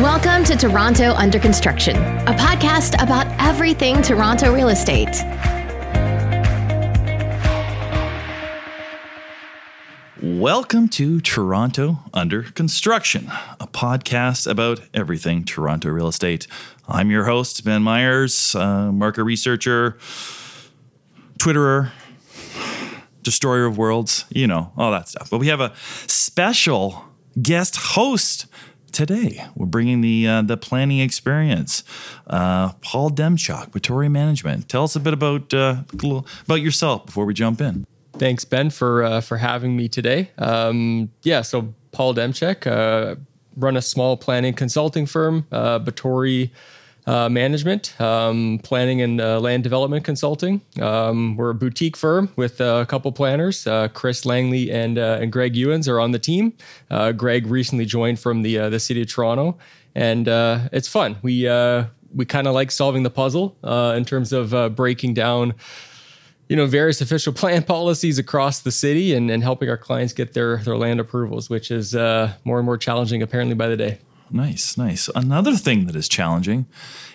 Welcome to Toronto Under Construction, a podcast about everything Toronto real estate. Welcome to Toronto Under Construction, a podcast about everything Toronto real estate. I'm your host, Ben Myers, uh, market researcher, Twitterer, destroyer of worlds, you know, all that stuff. But we have a special guest host today. We're bringing the uh, the planning experience. Uh, Paul Demchuk, Vittori Management. Tell us a bit about uh, about yourself before we jump in. Thanks, Ben, for uh, for having me today. Um, yeah, so Paul Demchuk, uh, run a small planning consulting firm, uh, uh, Management, um, planning and uh, land development consulting. Um, we're a boutique firm with uh, a couple planners. Uh, Chris Langley and uh, and Greg Ewens are on the team. Uh, Greg recently joined from the the city of Toronto, and it's fun. We we kind of like solving the puzzle in terms of breaking down you know various official plan policies across the city and, and helping our clients get their their land approvals which is uh, more and more challenging apparently by the day nice nice. Another thing that is challenging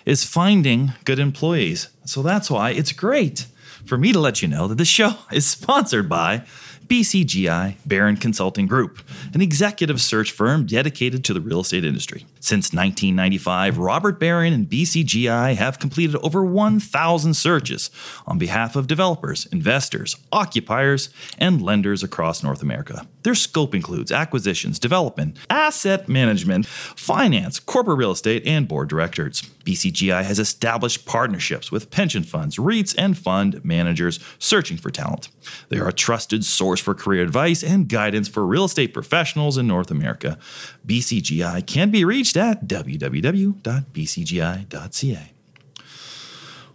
is finding good employees. So that's why it's great for me to let you know that this show is sponsored by BCGI Baron Consulting Group, an executive search firm dedicated to the real estate industry. Since 1995, Robert Baron and BCGI have completed over 1,000 searches on behalf of developers, investors, occupiers, and lenders across North America. Their scope includes acquisitions, development, asset management, finance, corporate real estate, and board directors. BCGI has established partnerships with pension funds, REITs, and fund managers searching for talent. They are a trusted source for career advice and guidance for real estate professionals in North America. BCGI can be reached at www.bcgi.ca.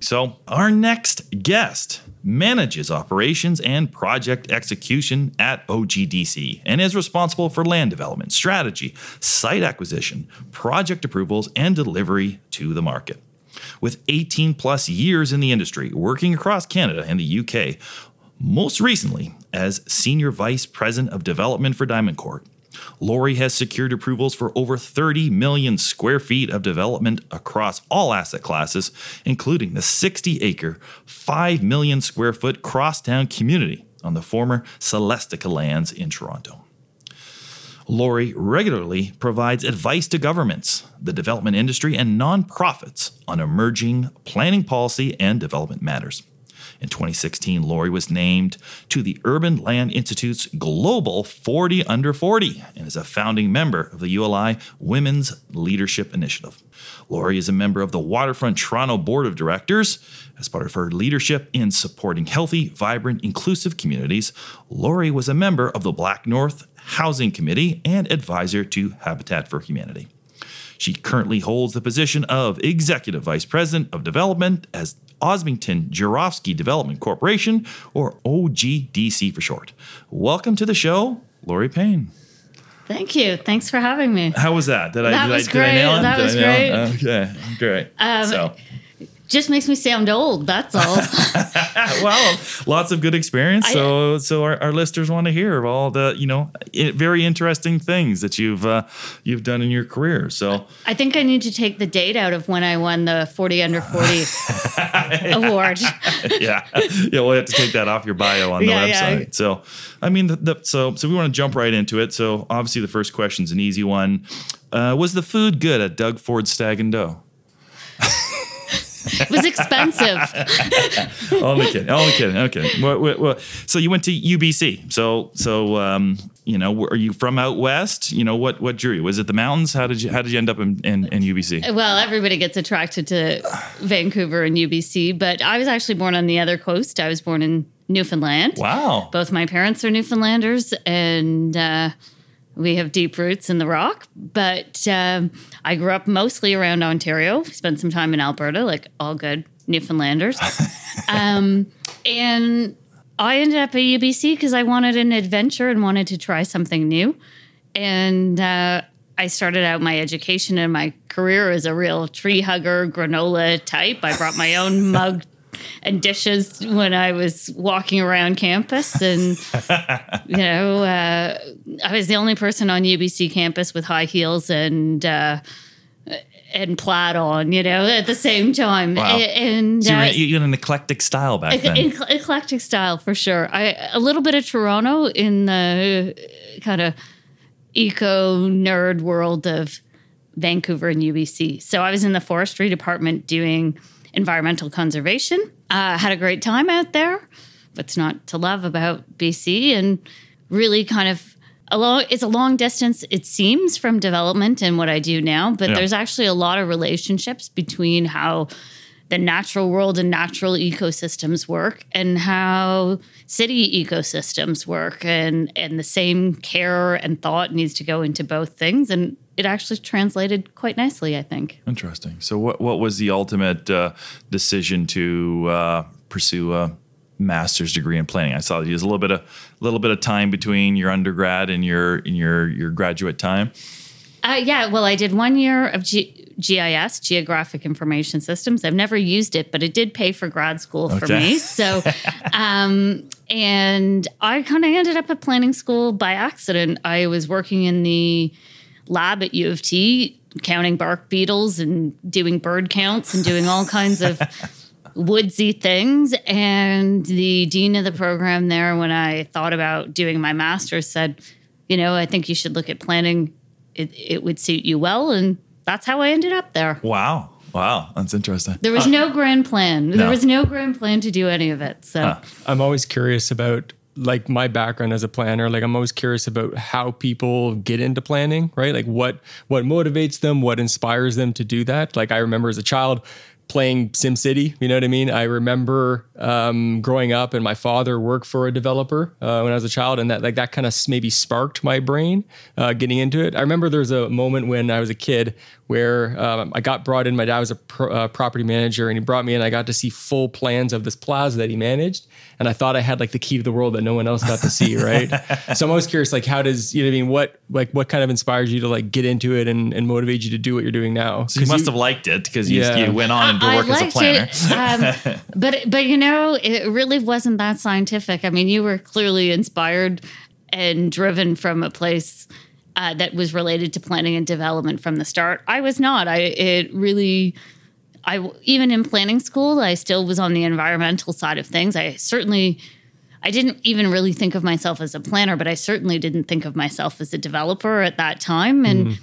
So, our next guest manages operations and project execution at OGDC and is responsible for land development, strategy, site acquisition, project approvals, and delivery to the market. With 18 plus years in the industry, working across Canada and the UK, most recently as Senior Vice President of Development for Diamond Corp, Laurie has secured approvals for over 30 million square feet of development across all asset classes, including the 60 acre, 5 million square foot crosstown community on the former Celestica lands in Toronto. Laurie regularly provides advice to governments, the development industry, and nonprofits on emerging planning policy and development matters. In 2016, Laurie was named to the Urban Land Institute's Global 40 Under 40 and is a founding member of the ULI Women's Leadership Initiative. Laurie is a member of the Waterfront Toronto Board of Directors. As part of her leadership in supporting healthy, vibrant, inclusive communities, Laurie was a member of the BlackNorth Housing Committee and advisor to Habitat for Humanity. She currently holds the position of Executive Vice President of Development as Osmington Gerofsky Development Corporation, or OGDC for short. Welcome to the show, Laurie Payne. Thank you. Thanks for having me. How was that? Did I, that did was I, great. Did I nail it? That did was great. Okay, great. Um, so just makes me sound old. That's all. well, lots of good experience. So, I, so our, our, listeners want to hear of all the you know very interesting things that you've uh, you've done in your career. So, I think I need to take the date out of when I won the forty under forty award. yeah, yeah, we'll have to take that off your bio on the yeah, website. Yeah. So, I mean, the, the, so so we want to jump right into it. So, obviously, the first question is an easy one. Uh, was the food good at Doug Ford's Stag and Doe? It was expensive. only kidding. Only kidding. Okay. Well, well, well, so you went to UBC. So so um, you know, are you from out west? You know, what what drew you? Was it the mountains? How did you how did you end up in, in, in UBC? Well, everybody gets attracted to Vancouver and UBC, but I was actually born on the other coast. I was born in Newfoundland. Wow. Both my parents are Newfoundlanders, and uh, we have deep roots in the rock, but um, I grew up mostly around Ontario. Spent some time in Alberta, like all good Newfoundlanders. um, and I ended up at UBC because I wanted an adventure and wanted to try something new. And uh, I started out my education and my career as a real tree hugger, granola type. I brought my own mug and dishes when I was walking around campus. And, you know, uh, I was the only person on UBC campus with high heels and uh, and plaid on, you know, at the same time. Wow. And So uh, you're, in an eclectic style back ec- then. ec- eclectic style for sure. I a little bit of Toronto in the kind of eco nerd world of Vancouver and UBC. So I was in the forestry department doing environmental conservation. Uh, had a great time out there. What's not to love about BC and really kind of a long, it's a long distance it seems from development and what I do now, but Yeah. there's actually a lot of relationships between how the natural world and natural ecosystems work and how city ecosystems work and and the same care and thought needs to go into both things and it actually translated quite nicely i think Interesting. So, what what was the ultimate uh, decision to uh, pursue a master's degree in planning? I saw that you was a little bit of a little bit of time between your undergrad and your in your your graduate time. uh, yeah well i did one year of G- gis geographic information systems i've never used it but it did pay for grad school for me so um, and i kind of ended up at planning school by accident i was working in the lab at U of T, counting bark beetles and doing bird counts and doing all kinds of woodsy things. And the dean of the program there, when I thought about doing my master's, said, you know, I think you should look at planning. It, it would suit you well. And that's how I ended up there. Wow, wow, that's interesting. There was no grand plan. No. There was no grand plan to do any of it. So I'm always curious about like my background as a planner like i'm always curious about how people get into planning right? Like what what motivates them what inspires them to do that? Like i remember as a child playing SimCity. You know what I mean? I remember um, growing up, and my father worked for a developer uh, when I was a child, and that like that kind of maybe sparked my brain uh, getting into it. I remember there was a moment when I was a kid where um, I got brought in. My dad was a pro, uh, property manager, and he brought me in. I got to see full plans of this plaza that he managed, and I thought I had like the key to the world that no one else got to see. Right? so I'm always curious, like, how does you know what I mean? What like what kind of inspires you to like get into it and, and motivate you to do what you're doing now? So you must have liked it because you, Yeah. you went on to work as a planner. It, um, but but you know, it really wasn't that scientific. I mean, you were clearly inspired and driven from a place uh, that was related to planning and development from the start. I was not. I it really. I even in planning school, I still was on the environmental side of things. I certainly, I didn't even really think of myself as a planner, but I certainly didn't think of myself as a developer at that time. And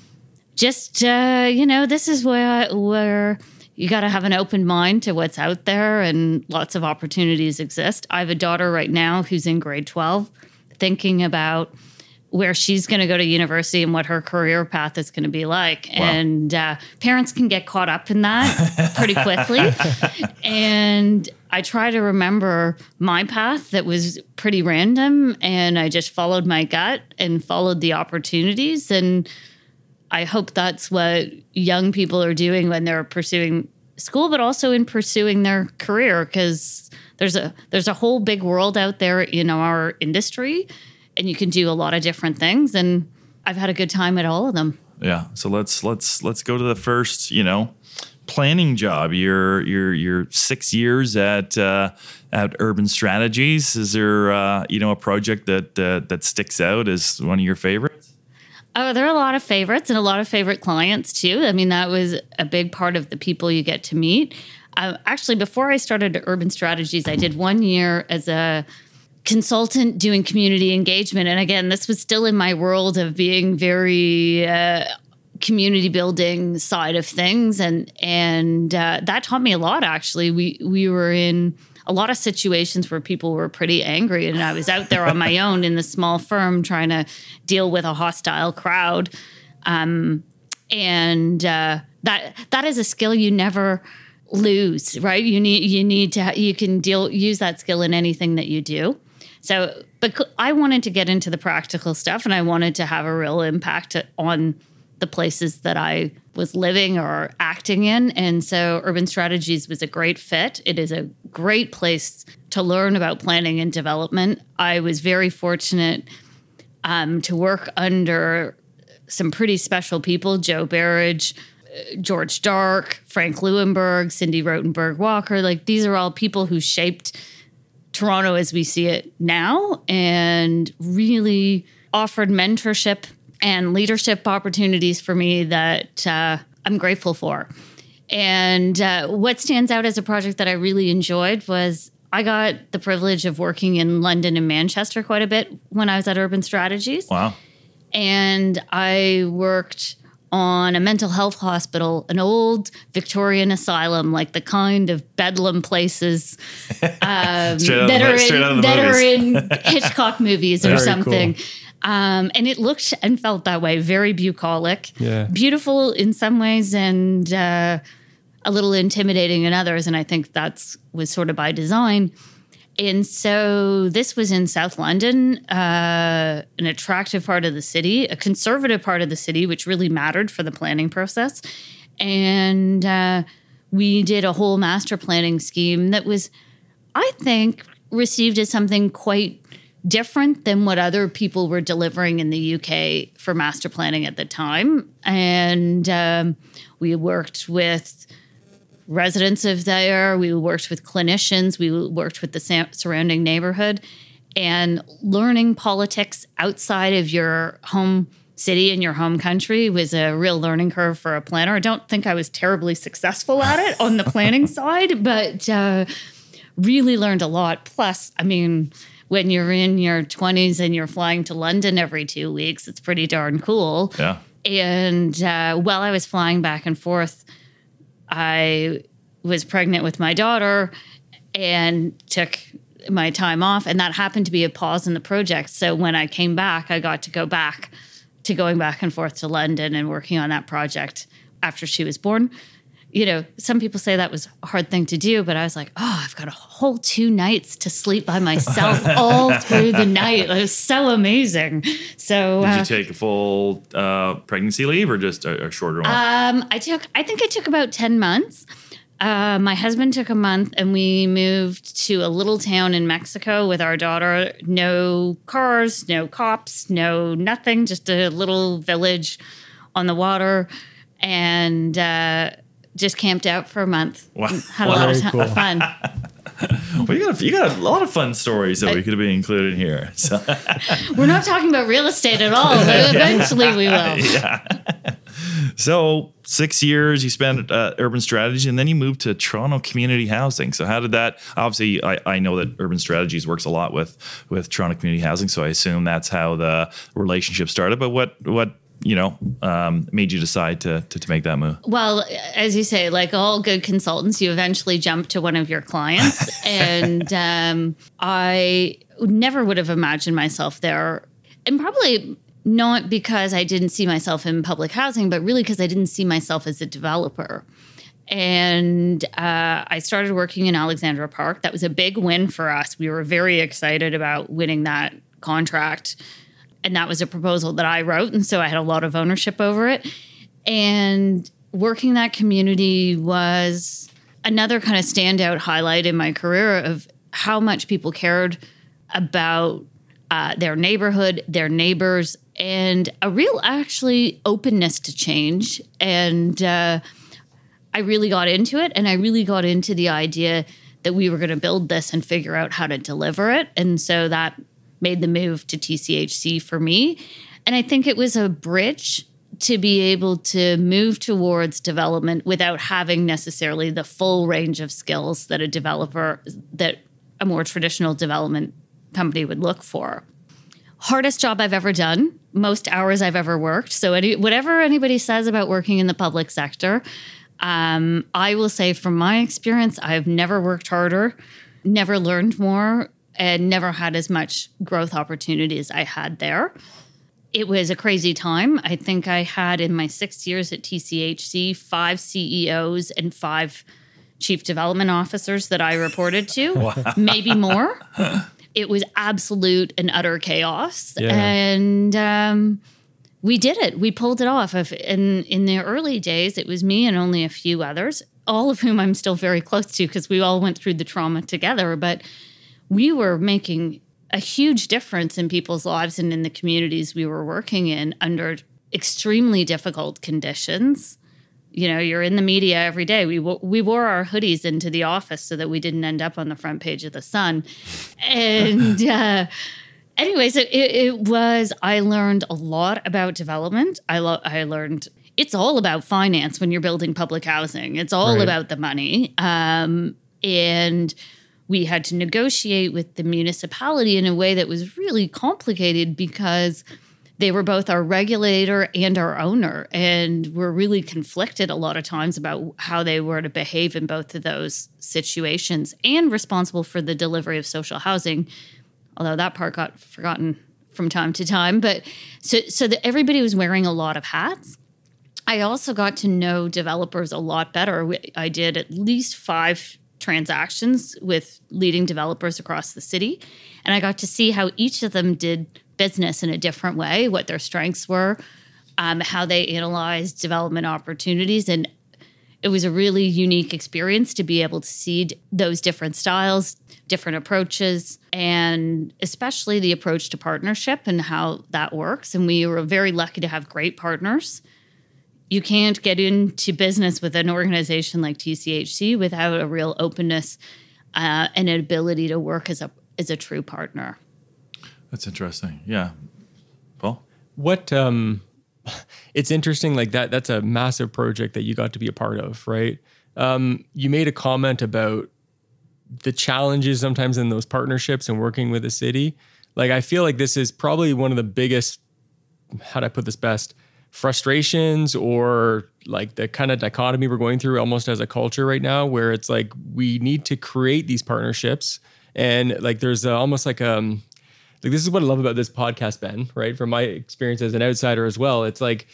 just uh, you know, this is where where you got to have an open mind to what's out there, and lots of opportunities exist. I have a daughter right now who's in grade twelve, thinking about where she's going to go to university and what her career path is going to be like. And uh, parents can get caught up in that pretty quickly. and I try to remember my path that was pretty random. And I just followed my gut and followed the opportunities. And I hope that's what young people are doing when they're pursuing school, but also in pursuing their career because there's a there's a whole big world out there in our industry, and you can do a lot of different things. And I've had a good time at all of them. Yeah. So let's let's let's go to the first, you know, planning job. You're you're you're six years at uh, at Urban Strategies. Is there uh, you know a project that uh, that sticks out as one of your favorites? Oh, there are a lot of favorites and a lot of favorite clients too. I mean, that was a big part of the people you get to meet. Uh, actually, before I started Urban Strategies, I did one year as a consultant doing community engagement. And again, this was still in my world of being very uh, community building side of things, and and uh, that taught me a lot. Actually, we we were in a lot of situations where people were pretty angry, and I was out there on my own in the small firm trying to deal with a hostile crowd. Um, and uh, that that is a skill you never lose, right? You need you need to you can deal use that skill in anything that you do. So, but I wanted to get into the practical stuff, and I wanted to have a real impact on the places that I was living or acting in. And so Urban Strategies was a great fit. It is a great place to learn about planning and development. I was very fortunate um, to work under some pretty special people Joe Berridge, uh, George Dark, Frank Lewinberg, Cindy Rottenberg Walker. Like these are all people who shaped Toronto as we see it now and really offered mentorship and leadership opportunities for me that uh, I'm grateful for. And uh, what stands out as a project that I really enjoyed was I got the privilege of working in London and Manchester quite a bit when I was at Urban Strategies. Wow. And I worked on a mental health hospital, an old Victorian asylum, like the kind of bedlam places um, that are straight out of in, that are in Hitchcock movies or Very something. cool. Um, and it looked and felt that way, very bucolic, Yeah. beautiful in some ways, and uh, a little intimidating in others. And I think that's was sort of by design. And so this was in South London, uh, an attractive part of the city, a conservative part of the city, which really mattered for the planning process. And uh, we did a whole master planning scheme that was, I think, received as something quite different than what other people were delivering in the UK for master planning at the time. And um, we worked with residents of there. We worked with clinicians. We worked with the sa- surrounding neighborhood, and learning politics outside of your home city and your home country was a real learning curve for a planner. I don't think I was terribly successful at it on the planning side, but uh, really learned a lot. Plus, I mean. When you're in your 20s and you're flying to London every two weeks, it's pretty darn cool. Yeah. And uh, while I was flying back and forth, I was pregnant with my daughter and took my time off. And that happened to be a pause in the project. So when I came back, I got to go back to going back and forth to London and working on that project after she was born. You know, some people say that was a hard thing to do, but I was like, oh, I've got a whole two nights to sleep by myself all through the night. It was so amazing. So, Did uh, you take a full uh, pregnancy leave or just a, a shorter one? um, I took, I think I took about 10 months. Uh, my husband took a month and we moved to a little town in Mexico with our daughter. No cars, no cops, no nothing, just a little village on the water. And uh, just camped out for a month. Wow. Had a lot of Very cool. fun. well, you got, a, you got a lot of fun stories that we could be been included here. So, We're not talking about real estate at all, but eventually we will. Yeah. so six years you spent at uh, Urban Strategy, and then you moved to Toronto Community Housing. So how did that? Obviously, I, I know that Urban Strategies works a lot with with Toronto Community Housing, so I assume that's how the relationship started. But what what you know um, made you decide to, to to make that move? Well, as you say, like all good consultants, you eventually jump to one of your clients. and um, I never would have imagined myself there. And probably not because I didn't see myself in public housing, but really because I didn't see myself as a developer. And uh, I started working in Alexandra Park. That was a big win for us. We were very excited about winning that contract. And that was a proposal that I wrote. And so I had a lot of ownership over it. And working that community was another kind of standout highlight in my career of how much people cared about uh, their neighborhood, their neighbors, and a real actually openness to change. And uh, I really got into it, and I really got into the idea that we were going to build this and figure out how to deliver it. And so that made the move to TCHC for me. And I think it was a bridge to be able to move towards development without having necessarily the full range of skills that a developer, that a more traditional development company would look for. Hardest job I've ever done, most hours I've ever worked. So, any, whatever anybody says about working in the public sector, um, I will say from my experience, I've never worked harder, never learned more, and never had as much growth opportunity as I had there. It was a crazy time. I think I had in my six years at TCHC five CEOs and five chief development officers that I reported to, maybe more. It was absolute and utter chaos. Yeah. And um, we did it. We pulled it off. In in the early days, it was me and only a few others, all of whom I'm still very close to because we all went through the trauma together. But we were making a huge difference in people's lives and in the communities we were working in under extremely difficult conditions. You know, you're in the media every day. We wo- we wore our hoodies into the office so that we didn't end up on the front page of the Sun, and. Uh, anyways, it, it, it was. I learned a lot about development. I lo- I learned it's all about finance when you're building public housing. It's all Right. about the money. Um, and we had to negotiate with the municipality in a way that was really complicated because they were both our regulator and our owner and were really conflicted a lot of times about how they were to behave in both of those situations and responsible for the delivery of social housing although that part got forgotten from time to time but so so that everybody was wearing a lot of hats I also got to know developers a lot better. I did at least five transactions with leading developers across the city, and I got to see how each of them did business in a different way, what their strengths were, um, how they analyzed development opportunities, and it was a really unique experience to be able to see d- those different styles, different approaches, and especially the approach to partnership and how that works. And we were very lucky to have great partners you can't get into business with an organization like TCHC without a real openness uh, and an ability to work as a as a true partner. That's interesting. Yeah. Paul? what um it's interesting like that that's a massive project that you got to be a part of right um you made a comment about the challenges sometimes in those partnerships and working with the city like i feel like this is probably one of the biggest how do i put this best frustrations or like the kind of dichotomy we're going through almost as a culture right now where it's like we need to create these partnerships and like there's a, almost like um like this is what I love about this podcast, Ben, right? From my experience as an outsider as well. It's like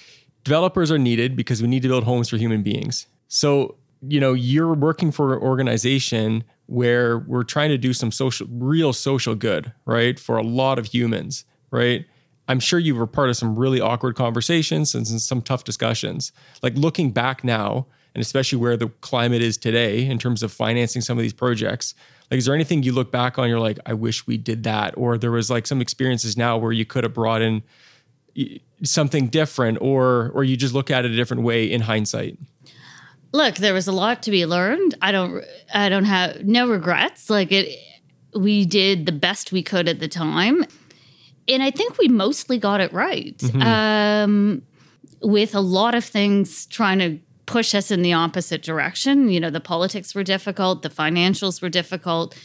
developers are needed because we need to build homes for human beings. So, you know, you're working for an organization where we're trying to do some social real social good, right? For a lot of humans, right? I'm sure you were part of some really awkward conversations and some- tough discussions. Like looking back now, and especially where the climate is today in terms of financing some of these projects, like is there anything you look back on you're like i wish we did that or there was like some experiences now where you could have brought in something different or or you just look at it a different way in hindsight Look, there was a lot to be learned. I don't I don't have no regrets. Like it we did the best we could at the time. And I think we mostly got it right. Um with a lot of things trying to push us in the opposite direction. You know, the politics were difficult, the financials were difficult.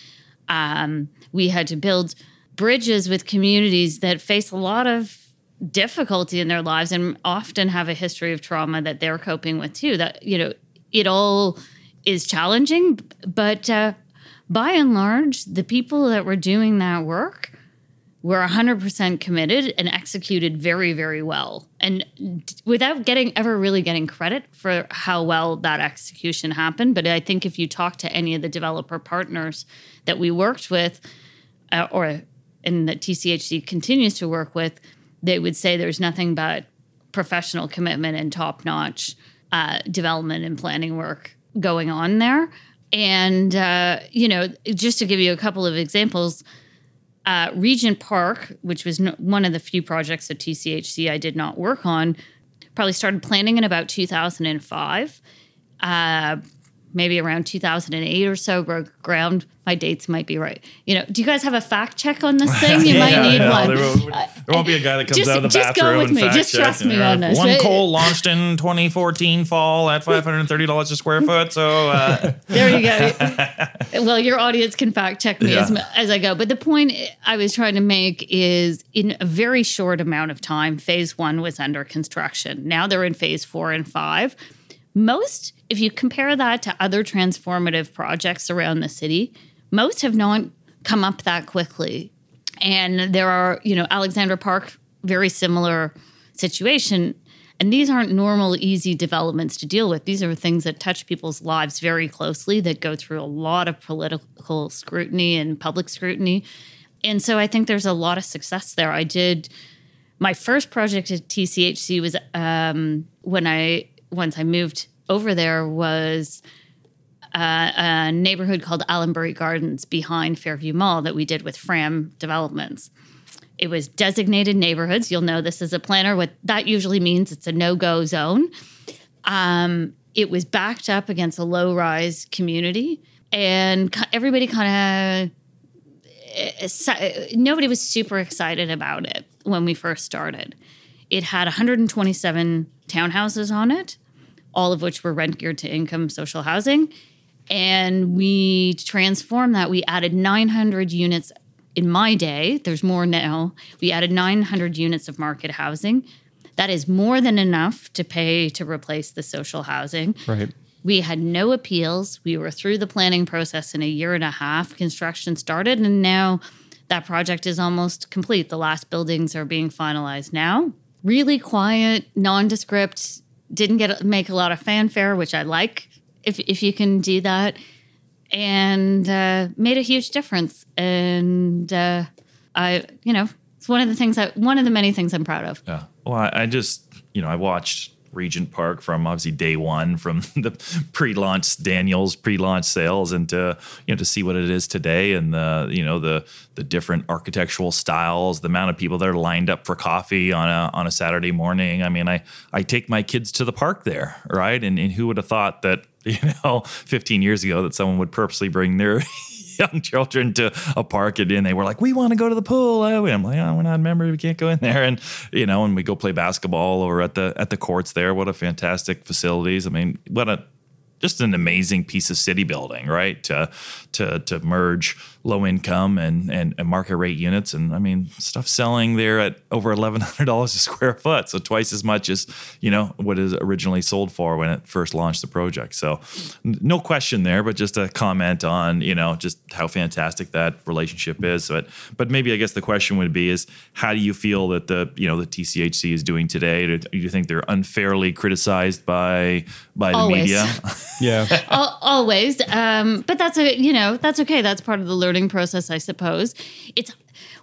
Um, we had to build bridges with communities that face a lot of difficulty in their lives and often have a history of trauma that they're coping with too. That, you know, it all is challenging, but uh, by and large, the people that were doing that work were 100% committed and executed very very well. And without getting ever really getting credit for how well that execution happened but i think if you talk to any of the developer partners that we worked with uh, or and that tchc continues to work with they would say there's nothing but professional commitment and top-notch uh, development and planning work going on there. And uh, you know just to give you a couple of examples uh, Regent Park, which was no, one of the few projects at TCHC I did not work on, probably started planning in about 2005. Uh, maybe around 2008 or so broke ground. My dates might be right. You know, do you guys have a fact check on this thing? You might need no, one. There won't, there won't be a guy that comes just- out of the just go bathroom with and me. fact Just trust me on this. One Cole launched in 2014 fall at $530 a square foot. So uh, There you go. well, your audience can fact check me as, as I go. But the point I was trying to make is in a very short amount of time, phase one was under construction. Now they're in phase four and five. Most, if you compare that to other transformative projects around the city, most have not come up that quickly. And there are, you know, Alexandra Park, very similar situation. And these aren't normal, easy developments to deal with. These are things that touch people's lives very closely, that go through a lot of political scrutiny and public scrutiny. And so I think there's a lot of success there. I did my first project at TCHC was um, when I once I moved over there was uh, a neighborhood called Allenbury Gardens behind Fairview Mall that we did with Fram Developments. It was designated neighborhoods. You'll know this as a planner. What that usually means, it's a no-go zone. Um, it was backed up against a low-rise community, and everybody kind of nobody was super excited about it when we first started. It had 127 townhouses on it, all of which were rent geared to income social housing. And we transformed that. We added 900 units in my day. There's more now. We added 900 units of market housing. That is more than enough to pay to replace the social housing. Right. We had no appeals. We were through the planning process in a year and a half. Construction started, and now that project is almost complete. The last buildings are being finalized now. Really quiet, nondescript. Didn't get make a lot of fanfare, which I like. If if you can do that, and uh, made a huge difference. And uh, I, you know, it's one of the things I one of the many things I'm proud of. Yeah. Well, I, I just, you know, I watched Regent Park from obviously day one, from the pre-launch Daniels pre-launch sales, and to you know to see what it is today, and the you know the the different architectural styles, the amount of people that are lined up for coffee on a on a Saturday morning. I mean, I I take my kids to the park there, right? And, and who would have thought that you know 15 years ago that someone would purposely bring their young children to a park and they were like, we want to go to the pool. Oh, and I'm like, oh, we're not members. We can't go in there. And, you know, and we go play basketball over at the, at the courts there. What a fantastic facilities. I mean, what a, just an amazing piece of city building, right? To to to merge low income and, and, and market rate units, and I mean stuff selling there at over eleven hundred dollars a square foot, so twice as much as you know what is originally sold for when it first launched the project. So no question there, but just a comment on you know just how fantastic that relationship is. But but maybe I guess the question would be is how do you feel that the you know the TCHC is doing today? Do you think they're unfairly criticized by by the Always. media? Yeah. Al- always um, but that's a you know that's okay that's part of the learning process i suppose. It's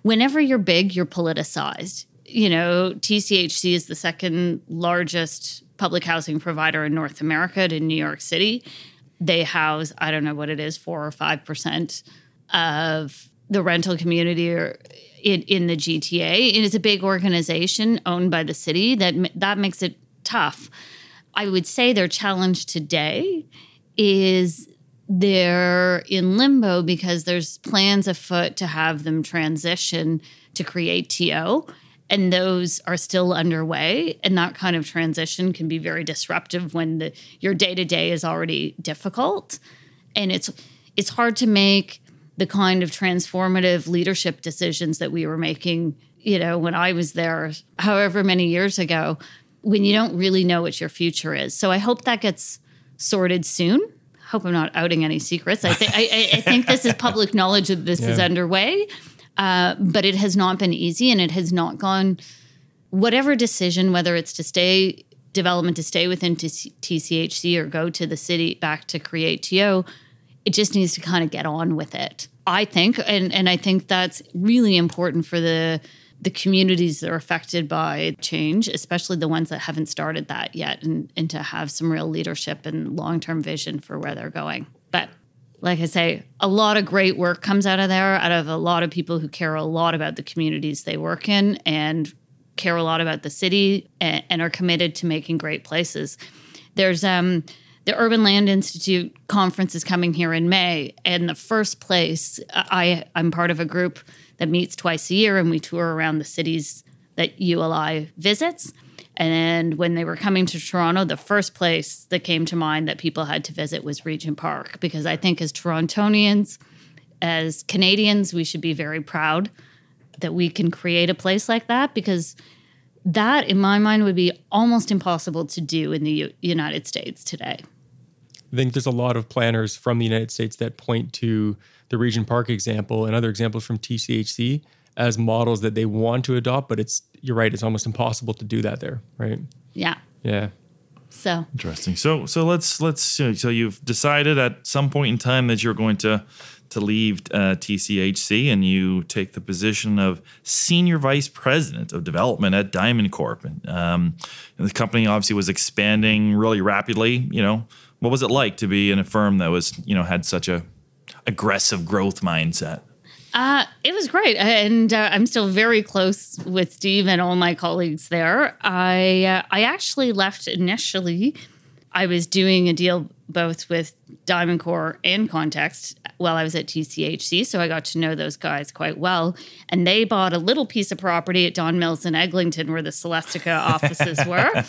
whenever you're big you're politicized. You know tchc is the second largest public housing provider in north america to new york city. They house i don't know what it is four or five percent of the rental community or in, in the gta And it is a big organization owned by the city that that makes it tough. I would say their challenge today is they're in limbo because there's plans afoot to have them transition to CreateTO. And those are still underway. And that kind of transition can be very disruptive when the, your day to day is already difficult. And it's it's hard to make the kind of transformative leadership decisions that we were making, you know, when I was there, however many years ago, when you don't really know what your future is. So I hope that gets sorted soon. Hope I'm not outing any secrets. I think I, I think this is public knowledge that this is underway, uh, but it has not been easy, and it has not gone. Whatever decision, whether it's to stay development to stay within TC TCHC or go to the city back to CreateTO, it just needs to kind of get on with it. I think, and and I think that's really important for the the communities that are affected by change, especially the ones that haven't started that yet, and, and to have some real leadership and long term vision for where they're going. But like I say, a lot of great work comes out of there, out of a lot of people who care a lot about the communities they work in and care a lot about the city and, and are committed to making great places. There's um, the Urban Land Institute conference is coming here in May, and the first place I I'm part of a group that meets twice a year, and we tour around the cities that ULI visits. And when they were coming to Toronto, the first place that came to mind that people had to visit was Regent Park, because I think as Torontonians, as Canadians, we should be very proud that we can create a place like that because that, in my mind, would be almost impossible to do in the U- United States today. I think there's a lot of planners from the United States that point to the Regent Park example and other examples from TCHC as models that they want to adopt, but it's you're right, it's almost impossible to do that there, right? Yeah. Yeah. So Interesting. So so let's let's so so you've decided at some point in time that you're going to to leave uh, TCHC and you take the position of senior vice president of development at Diamond Corp. And, um, and the company obviously was expanding really rapidly. You know, what was it like to be in a firm that was you know had such a aggressive growth mindset? Uh, it was great, and uh, I'm still very close with Steve and all my colleagues there. I uh, I actually left initially. I was doing a deal both with Diamond Corp and Context while I was at TCHC, so I got to know those guys quite well. And they bought a little piece of property at Don Mills in Eglinton, where the Celestica offices were.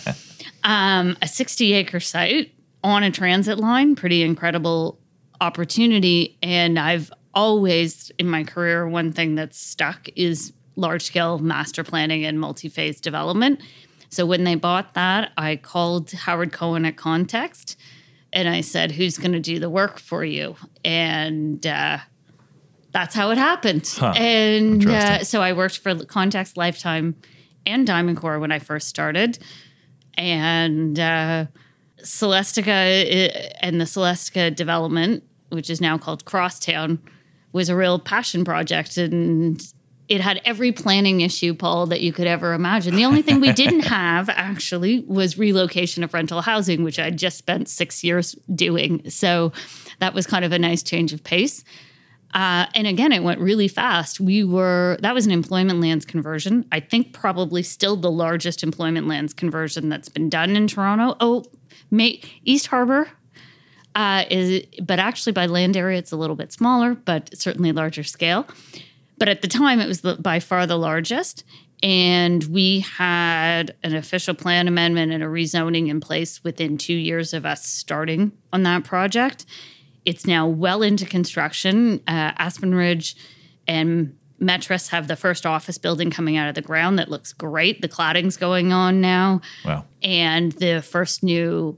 Um, a 60 acre site on a transit line, pretty incredible opportunity. And I've always, in my career, one thing that's stuck is large scale master planning and multi phase development. So when they bought that, I called Howard Cohen at Context and I said, Who's going to do the work for you? And uh, that's how it happened. And uh, so I worked for Context Lifetime and Diamond Corp when I first started. And uh, Celestica and the Celestica development, which is now called Crosstown, was a real passion project. And it had every planning issue, Paul, that you could ever imagine. The only thing we didn't have actually was relocation of rental housing, which I'd just spent six years doing. So that was kind of a nice change of pace. Uh, and again, it went really fast. We were, that was an employment lands conversion. I think probably still the largest employment lands conversion that's been done in Toronto. Oh, May, East Harbor uh, is, but actually by land area, it's a little bit smaller, but certainly larger scale. But at the time, it was the, by far the largest. And we had an official plan amendment and a rezoning in place within two years of us starting on that project. It's now well into construction. Uh, Aspen Ridge and Metrus have the first office building coming out of the ground that looks great. The cladding's going on now Wow. and the first new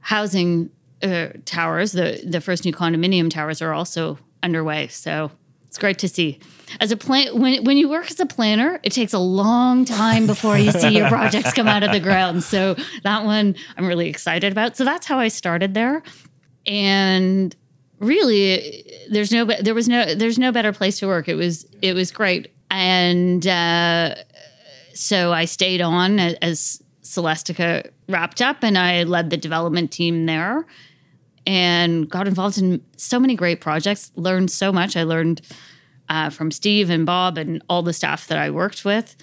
housing uh, towers, the the first new condominium towers, are also underway. So it's great to see. As a plan, when when you work as a planner, it takes a long time before you see your projects come out of the ground. So that one I'm really excited about. So that's how I started there, and really, there's no there was no there's no better place to work. It was it was great, and uh, so I stayed on as Celestica wrapped up, and I led the development team there, and got involved in so many great projects. Learned so much. I learned uh, from Steve and Bob and all the staff that I worked with.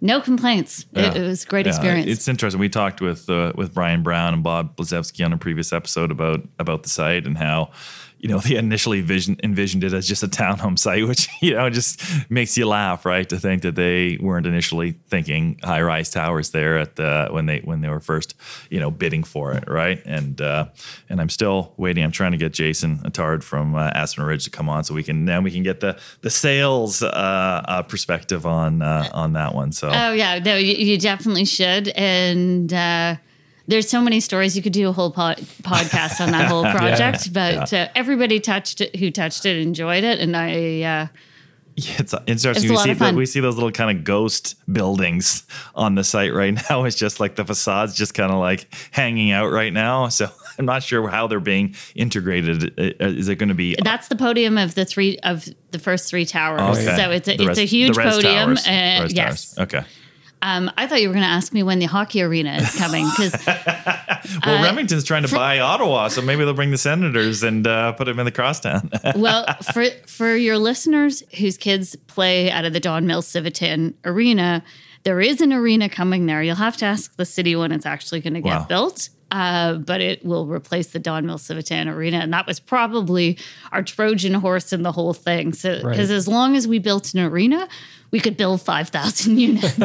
No complaints. It, it was a great Yeah, experience. It's interesting. We talked with uh, with Brian Brown and Bob Blazevski on a previous episode about about the site and how you know they initially vision, envisioned it as just a townhome site, which you know just makes you laugh, right? To think that they weren't initially thinking high rise towers there at the when they when they were first you know bidding for it, right? And uh, and I'm still waiting. I'm trying to get Jason Attard from uh, Aspen Ridge to come on so we can now we can get the the sales uh, uh, perspective on uh, on that one. So. Oh yeah, no, you, you definitely should. And uh, there's so many stories you could do a whole pod- podcast on that whole project. but Uh, everybody touched it, who touched it, enjoyed it, and I. Uh, Yeah, it's interesting. It's a we see the, we see those little kind of ghost buildings on the site right now. It's just like the facades just kind of like hanging out right now. So I'm not sure how they're being integrated. Is it going to be? that's the podium of the three of the first three towers. Okay. So it's a, The it's res- a huge podium. towers. Uh, yes. towers. Okay. Um, I thought you were going to ask me when the hockey arena is coming because Well, Remington's trying to buy Ottawa, so maybe they'll bring the Senators and uh, put them in the crosstown. well, for for your listeners whose kids play out of the Don Mills Civitan Arena, there is an arena coming there. You'll have to ask the city when it's actually going to get Wow. built. Uh, but it will replace the Don Mills Civitan Arena, and that was probably our Trojan horse in the whole thing. So, because Right. as long as we built an arena, we could build five thousand units.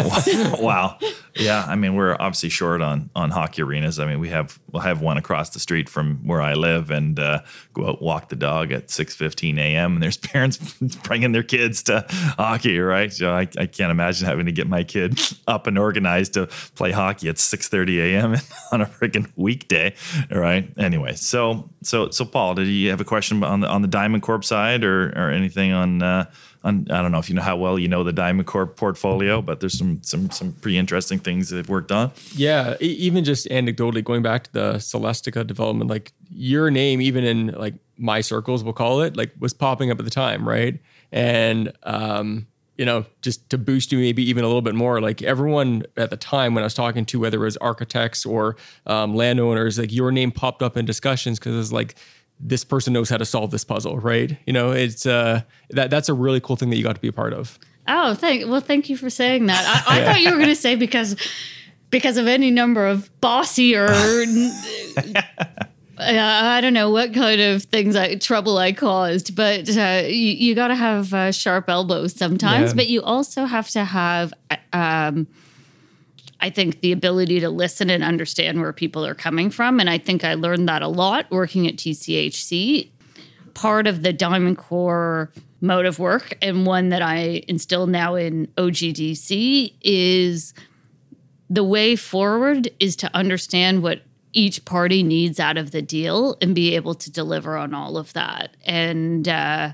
wow. Yeah, I mean we're obviously short on on hockey arenas. I mean we have we'll have one across the street from where I live, and uh, go out walk the dog at six fifteen a.m. And there's parents bringing their kids to hockey, right? So I, I can't imagine having to get my kid up and organized to play hockey at six thirty a.m. on a freaking weekday, right? Anyway, so so so Paul, did you have a question on the on the Diamond Corp side or or anything on? Uh, on, I don't know if you know how well you know the Diamond Corp portfolio, but there's some some some pretty interesting things they've worked on. Yeah, even just anecdotally going back to the Celestica development, like your name, even in like my circles, we'll call it, like was popping up at the time, right? And um, you know, just to boost you maybe even a little bit more, like everyone at the time when I was talking to, whether it was architects or um, landowners, like your name popped up in discussions because it's like this person knows how to solve this puzzle, right? You know, it's uh that that's a really cool thing that you got to be a part of. Oh, thank well, thank you for saying that. I, I thought you were going to say because because of any number of bossy or uh, I don't know what kind of things I trouble I caused, but uh, you, you got to have uh, sharp elbows sometimes. Yeah. But you also have to have. Um, I think the ability to listen and understand where people are coming from. And I think I learned that a lot working at TCHC. Part of the Diamond Corp mode of work, and one that I instill now in OGDC, is the way forward is to understand what each party needs out of the deal and be able to deliver on all of that. And, uh,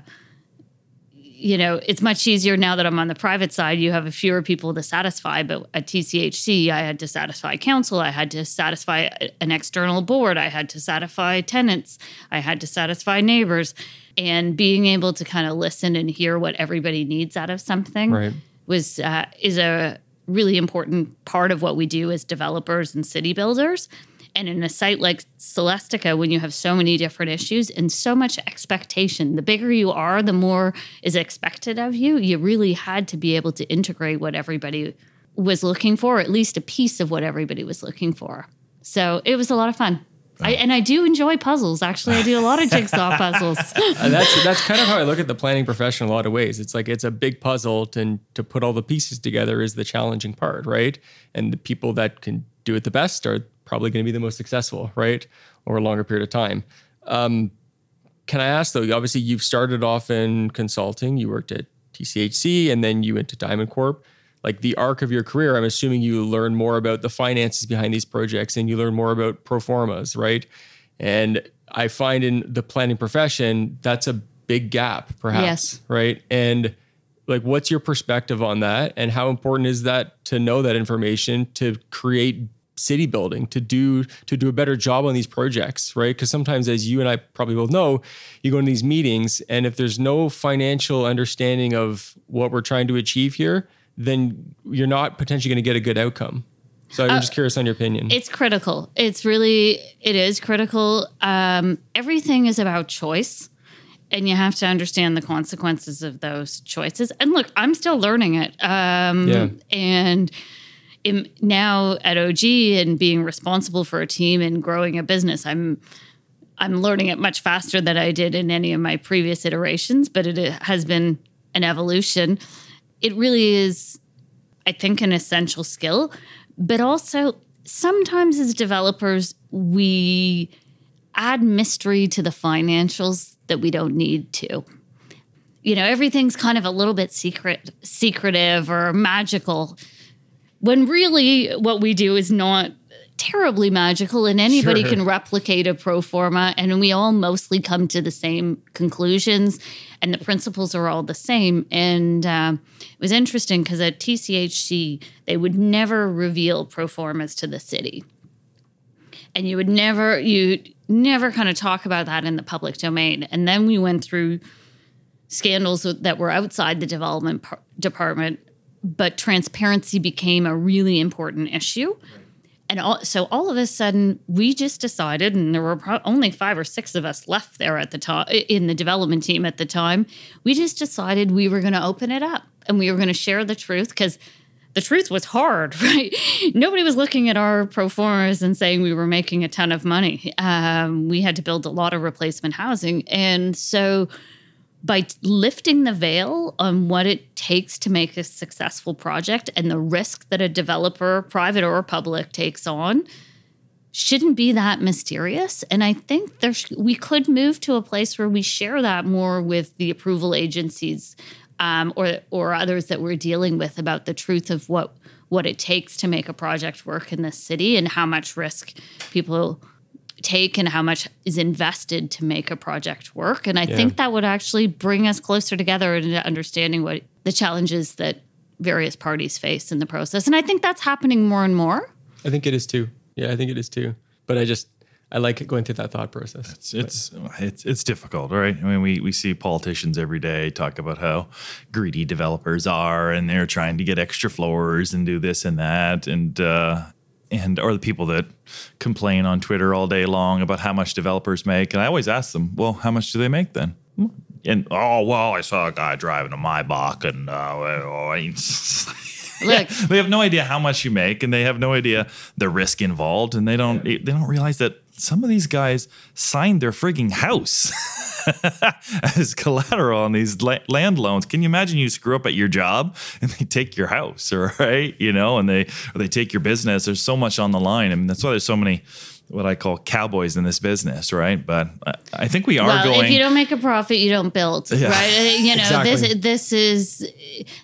you know, it's much easier now that I'm on the private side. You have a fewer people to satisfy, but at TCHC, I had to satisfy council, I had to satisfy an external board, I had to satisfy tenants, I had to satisfy neighbors, and being able to kind of listen and hear what everybody needs out of something Right. was uh, is a really important part of what we do as developers and city builders. And in a site like Celestica, when you have so many different issues and so much expectation, the bigger you are, the more is expected of you. You really had to be able to integrate what everybody was looking for, at least a piece of what everybody was looking for. So it was a lot of fun. I, and I do enjoy puzzles. Actually, I do a lot of jigsaw puzzles. And that's that's kind of how I look at the planning profession in a lot of ways. It's like it's a big puzzle to to put all the pieces together is the challenging part, right? And the people that can do it the best are probably going to be the most successful, right? Over a longer period of time. Um, can I ask though? Obviously, you've started off in consulting. You worked at TCHC, and then you went to Diamond Corp. Like the arc of your career, I'm assuming you learn more about the finances behind these projects, and you learn more about pro formas, right? And I find in the planning profession that's a big gap, perhaps, Yes. right? And like, what's your perspective on that, and how important is that to know that information to create city building to do to do a better job on these projects right because sometimes as you and i probably both know you go into these meetings and if there's no financial understanding of what we're trying to achieve here then you're not potentially going to get a good outcome so i'm just curious on your opinion It's critical. It's really it is critical. Um, everything is about choice, and you have to understand the consequences of those choices. And look, I'm still learning it. Um, Yeah. And in, now at OG and being responsible for a team and growing a business, I'm I'm learning it much faster than I did in any of my previous iterations. But it has been an evolution. It really is I think, an essential skill. But also, sometimes as developers, we add mystery to the financials that we don't need to. You know, everything's kind of a little bit secret, secretive or magical. When really what we do is not terribly magical and anybody Sure. can replicate a pro forma and we all mostly come to the same conclusions and the principles are all the same. And um, it was interesting because at tchc they would never reveal pro formas to the city. And you would never you never kind of talk about that in the public domain. And then we went through scandals that were outside the development par- department but transparency became a really important issue and all, so all of a sudden, we just decided, and there were pro- only five or six of us left there at the time in the development team at the time. We just decided we were going to open it up and we were going to share the truth because the truth was hard, right? Nobody was looking at our pro formas and saying we were making a ton of money. Um, we had to build a lot of replacement housing, and so by lifting the veil on what it takes to make a successful project and the risk that a developer, private or public, takes on, shouldn't be that mysterious. And I think there sh- we could move to a place where we share that more with the approval agencies um, or or others that we're dealing with about the truth of what what it takes to make a project work in this city and how much risk people take and how much is invested to make a project work. And I think that would actually bring us closer together into understanding what the challenges that various parties face in the process. And I think that's happening more and more. i think it is too yeah i think it is too but i just i like going through that thought process It's it's it's, it's difficult, right? I mean, we, we see politicians every day talk about how greedy developers are, and they're trying to get extra floors and do this and that, and uh, and or the people that complain on Twitter all day long about how much developers make. And I always ask them, well, how much do they make then? And oh well, I saw a guy driving a Maybach, and uh, Look, they have no idea how much you make and they have no idea the risk involved and they don't they don't realize that some of these guys signed their frigging house as collateral on these la- land loans. Can you imagine you screw up at your job and they take your house, or right? You know, and they or they take your business. There's so much on the line, I and mean, that's why there's so many what I call cowboys in this business, right? But I, think we are well, going. If you don't make a profit, you don't build, Yeah. right? You know, Exactly. this this is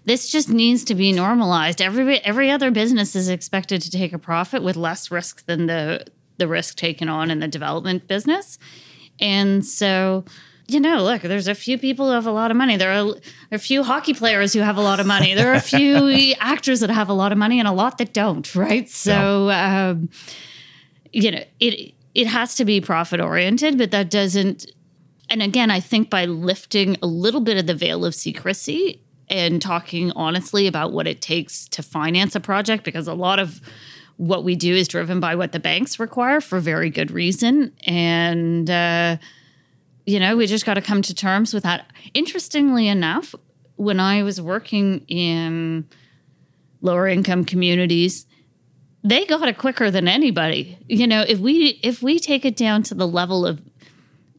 this just needs to be normalized. Every every other business is expected to take a profit with less risk than the the risk taken on in the development business, and so. You know, look, there's a few people who have a lot of money. There are a few hockey players who have a lot of money. There are a few actors that have a lot of money and a lot that don't, right? So, um, you know it it has to be profit oriented but that doesn't and again i think by lifting a little bit of the veil of secrecy and talking honestly about what it takes to finance a project because a lot of what we do is driven by what the banks require for very good reason and uh, you know we just got to come to terms with that interestingly enough when i was working in lower income communities they got it quicker than anybody. You know, if we if we take it down to the level of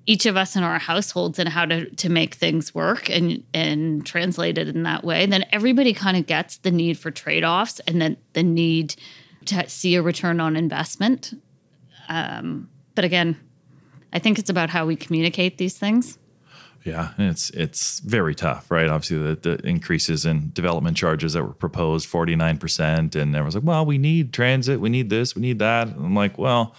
each of us in our households and how to to make things work and and translate it in that way, then everybody kind of gets the need for trade-offs and then the need to see a return on investment. Um, but again, I think it's about how we communicate these things. Yeah, it's it's very tough, right? Obviously, the, the increases in development charges that were proposed, forty nine percent, and everyone's like, "Well, we need transit, we need this, we need that." And I'm like, "Well,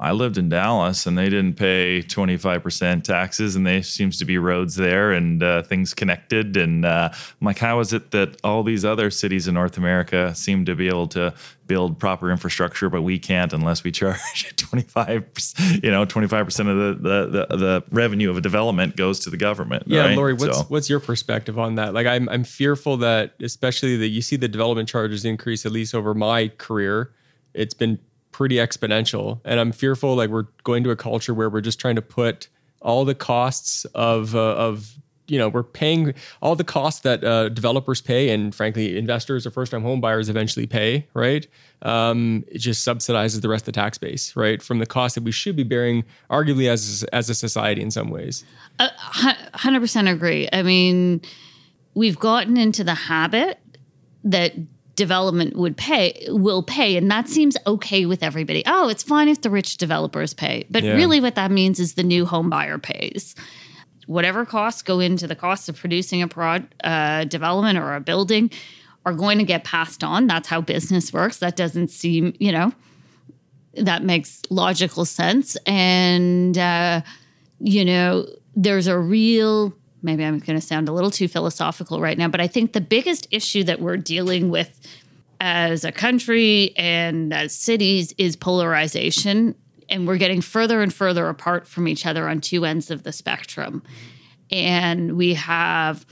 I lived in Dallas, and they didn't pay twenty five percent taxes, and there seems to be roads there and uh, things connected." And uh, I'm like, "How is it that all these other cities in North America seem to be able to build proper infrastructure, but we can't unless we charge twenty five, you know, twenty five percent of the, the the the revenue of a development goes to the government?" Yeah, right? Laurie, what's So- what's your perspective on that? Like, I'm I'm fearful that especially that you see the development charges increase at least over my career. It's been pretty exponential, and I'm fearful like we're going to a culture where we're just trying to put all the costs of uh, of you know we're paying all the costs that uh, developers pay and frankly investors or first time home buyers eventually pay right? Um, it just subsidizes the rest of the tax base right from the cost that we should be bearing arguably as as a society in some ways. Hundred percent agree. I mean, we've gotten into the habit that development would pay will pay, and that seems okay with everybody. Oh, it's fine if the rich developers pay, but Yeah. really, what that means is the new home buyer pays. Whatever costs go into the cost of producing a prod uh, development or a building are going to get passed on. That's how business works. That doesn't seem, you know, that makes logical sense. And uh, you know, there's a real, maybe I'm going to sound a little too philosophical right now, but I think the biggest issue that we're dealing with as a country and as cities is polarization. And we're getting further and further apart from each other on two ends of the spectrum. And we have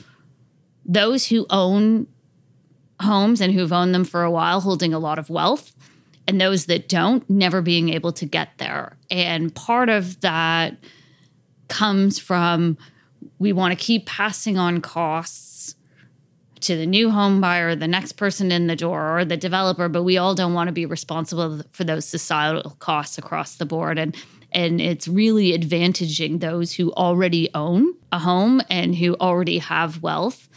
those who own homes and who've owned them for a while holding a lot of wealth and those that don't never being able to get there. And part of that comes from we want to keep passing on costs to the new home buyer, the next person in the door, or the developer, but we all don't want to be responsible for those societal costs across the board. And and it's really advantaging those who already own a home and who already have wealth.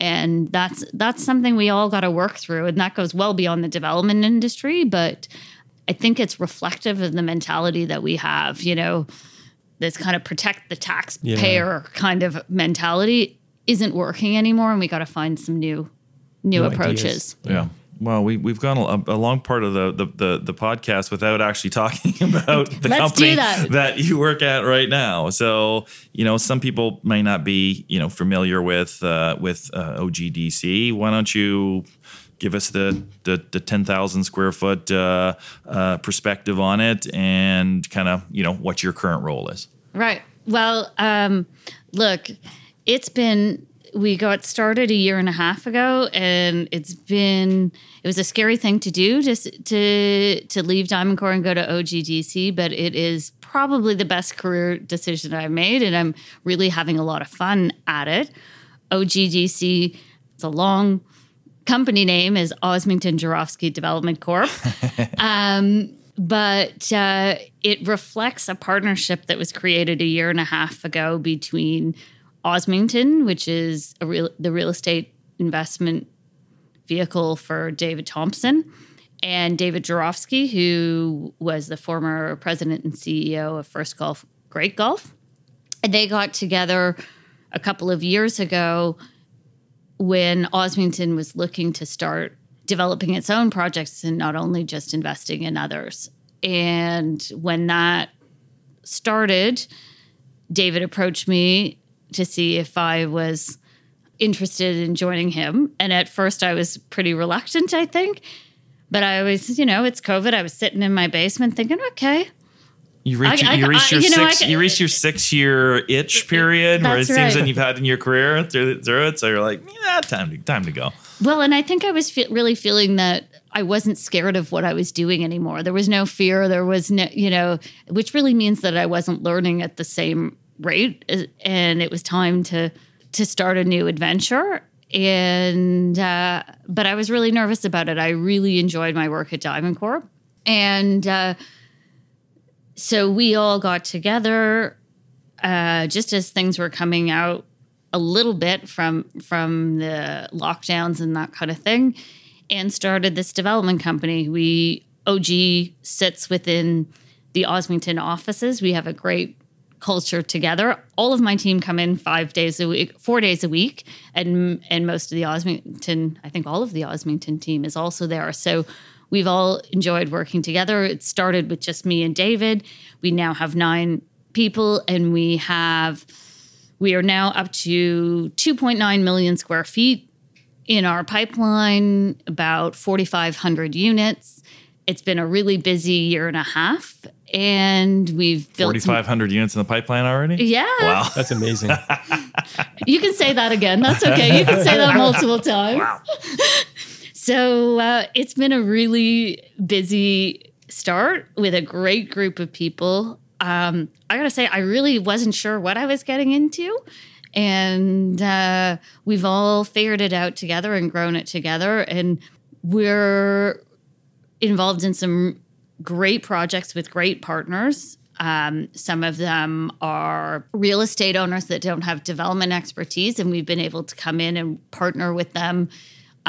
And that's that's something we all got to work through. And that goes well beyond the development industry, but I think it's reflective of the mentality that we have, you know, this kind of protect the taxpayer kind of mentality isn't working anymore and we got to find some new new New approaches. ideas. Yeah. Well, we we've gone a, a long part of the, the the the podcast without actually talking about the Let's company do that. you work at right now. So you know, some people may not be you know familiar with uh, with uh, OGDC. Why don't you give us the the, the ten thousand square foot uh, uh, perspective on it and kind of you know what your current role is? Right. Well, um, look, it's been we got started a year and a half ago, and it's been it was a scary thing to do to s- to to leave Diamond Corp and go to OGDC, but it is probably the best career decision I've made, and I'm really having a lot of fun at it. OGDC, it's a long company name is Osmington Gerofsky Development Corp. um, but uh, it reflects a partnership that was created a year and a half ago between Osmington, which is real, the real estate investment vehicle for David Thomson, and David Gerofsky, who was the former president and CEO of First Gulf, Great Gulf. And they got together a couple of years ago when Osmington was looking to start developing its own projects and not only just investing in others. And when that started, David approached me to see if I was interested in joining him. And at first, I was pretty reluctant, I think. But I was, you know, it's COVID. I was sitting in my basement thinking, okay, You reach, I- you I- reach I- your you six. you reach your six year itch period, where it seems right. that you've had in your career through, through it. So you're like, yeah, time to time to go. Well, and I think I was fe- really feeling that I wasn't scared of what I was doing anymore. There was no fear. There was no, you know, which really means that I wasn't learning at the same rate, and it was time to to start a new adventure. And uh, but I was really nervous about it. I really enjoyed my work at Diamond Corp, and uh, so we all got together uh, just as things were coming out a little bit from from the lockdowns and that kind of thing and started this development company. We og sits within the osmington offices. We have a great culture together. All of my team come in five days a week four days a week and and most of the osmington i think all of the osmington team is also there. So we've all enjoyed working together it started with just me and david we now have nine people and we have we are now up to 2.9 million square feet in our pipeline, about 4,500 units. It's been a really busy year and a half, and we've built. Forty some- five hundred units in the pipeline already. Yeah, Wow. That's amazing. you can say that again. That's okay. You can say that multiple times. So uh, it's been a really busy start with a great group of people. Um, I gotta say, I really wasn't sure what I was getting into. And uh, we've all figured it out together and grown it together. And we're involved in some great projects with great partners. Um, some of them are real estate owners that don't have development expertise, and we've been able to come in and partner with them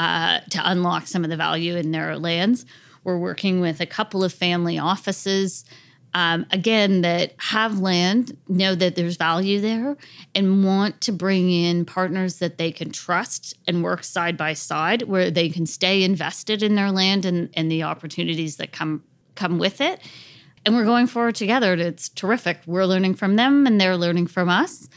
uh, to unlock some of the value in their lands. We're working with a couple of family offices, um, again, that have land, know that there's value there, and want to bring in partners that they can trust and work side by side, where they can stay invested in their land and, and the opportunities that come come with it. And we're going forward together. It's terrific. We're learning from them, and they're learning from us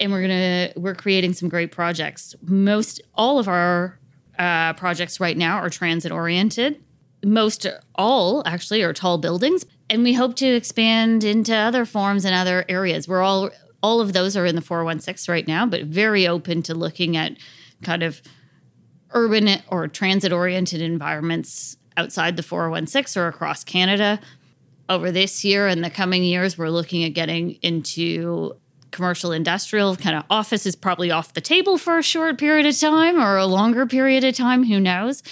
and we're gonna we're creating some great projects. Most all of our uh, projects right now are transit oriented. Most all actually are tall buildings, and we hope to expand into other forms and other areas. We're all all of those are in the 416 right now, but very open to looking at kind of urban or transit oriented environments outside the 416 or across Canada over this year and the coming years, we're looking at getting into commercial industrial kind of office is probably off the table for a short period of time or a longer period of time, who knows.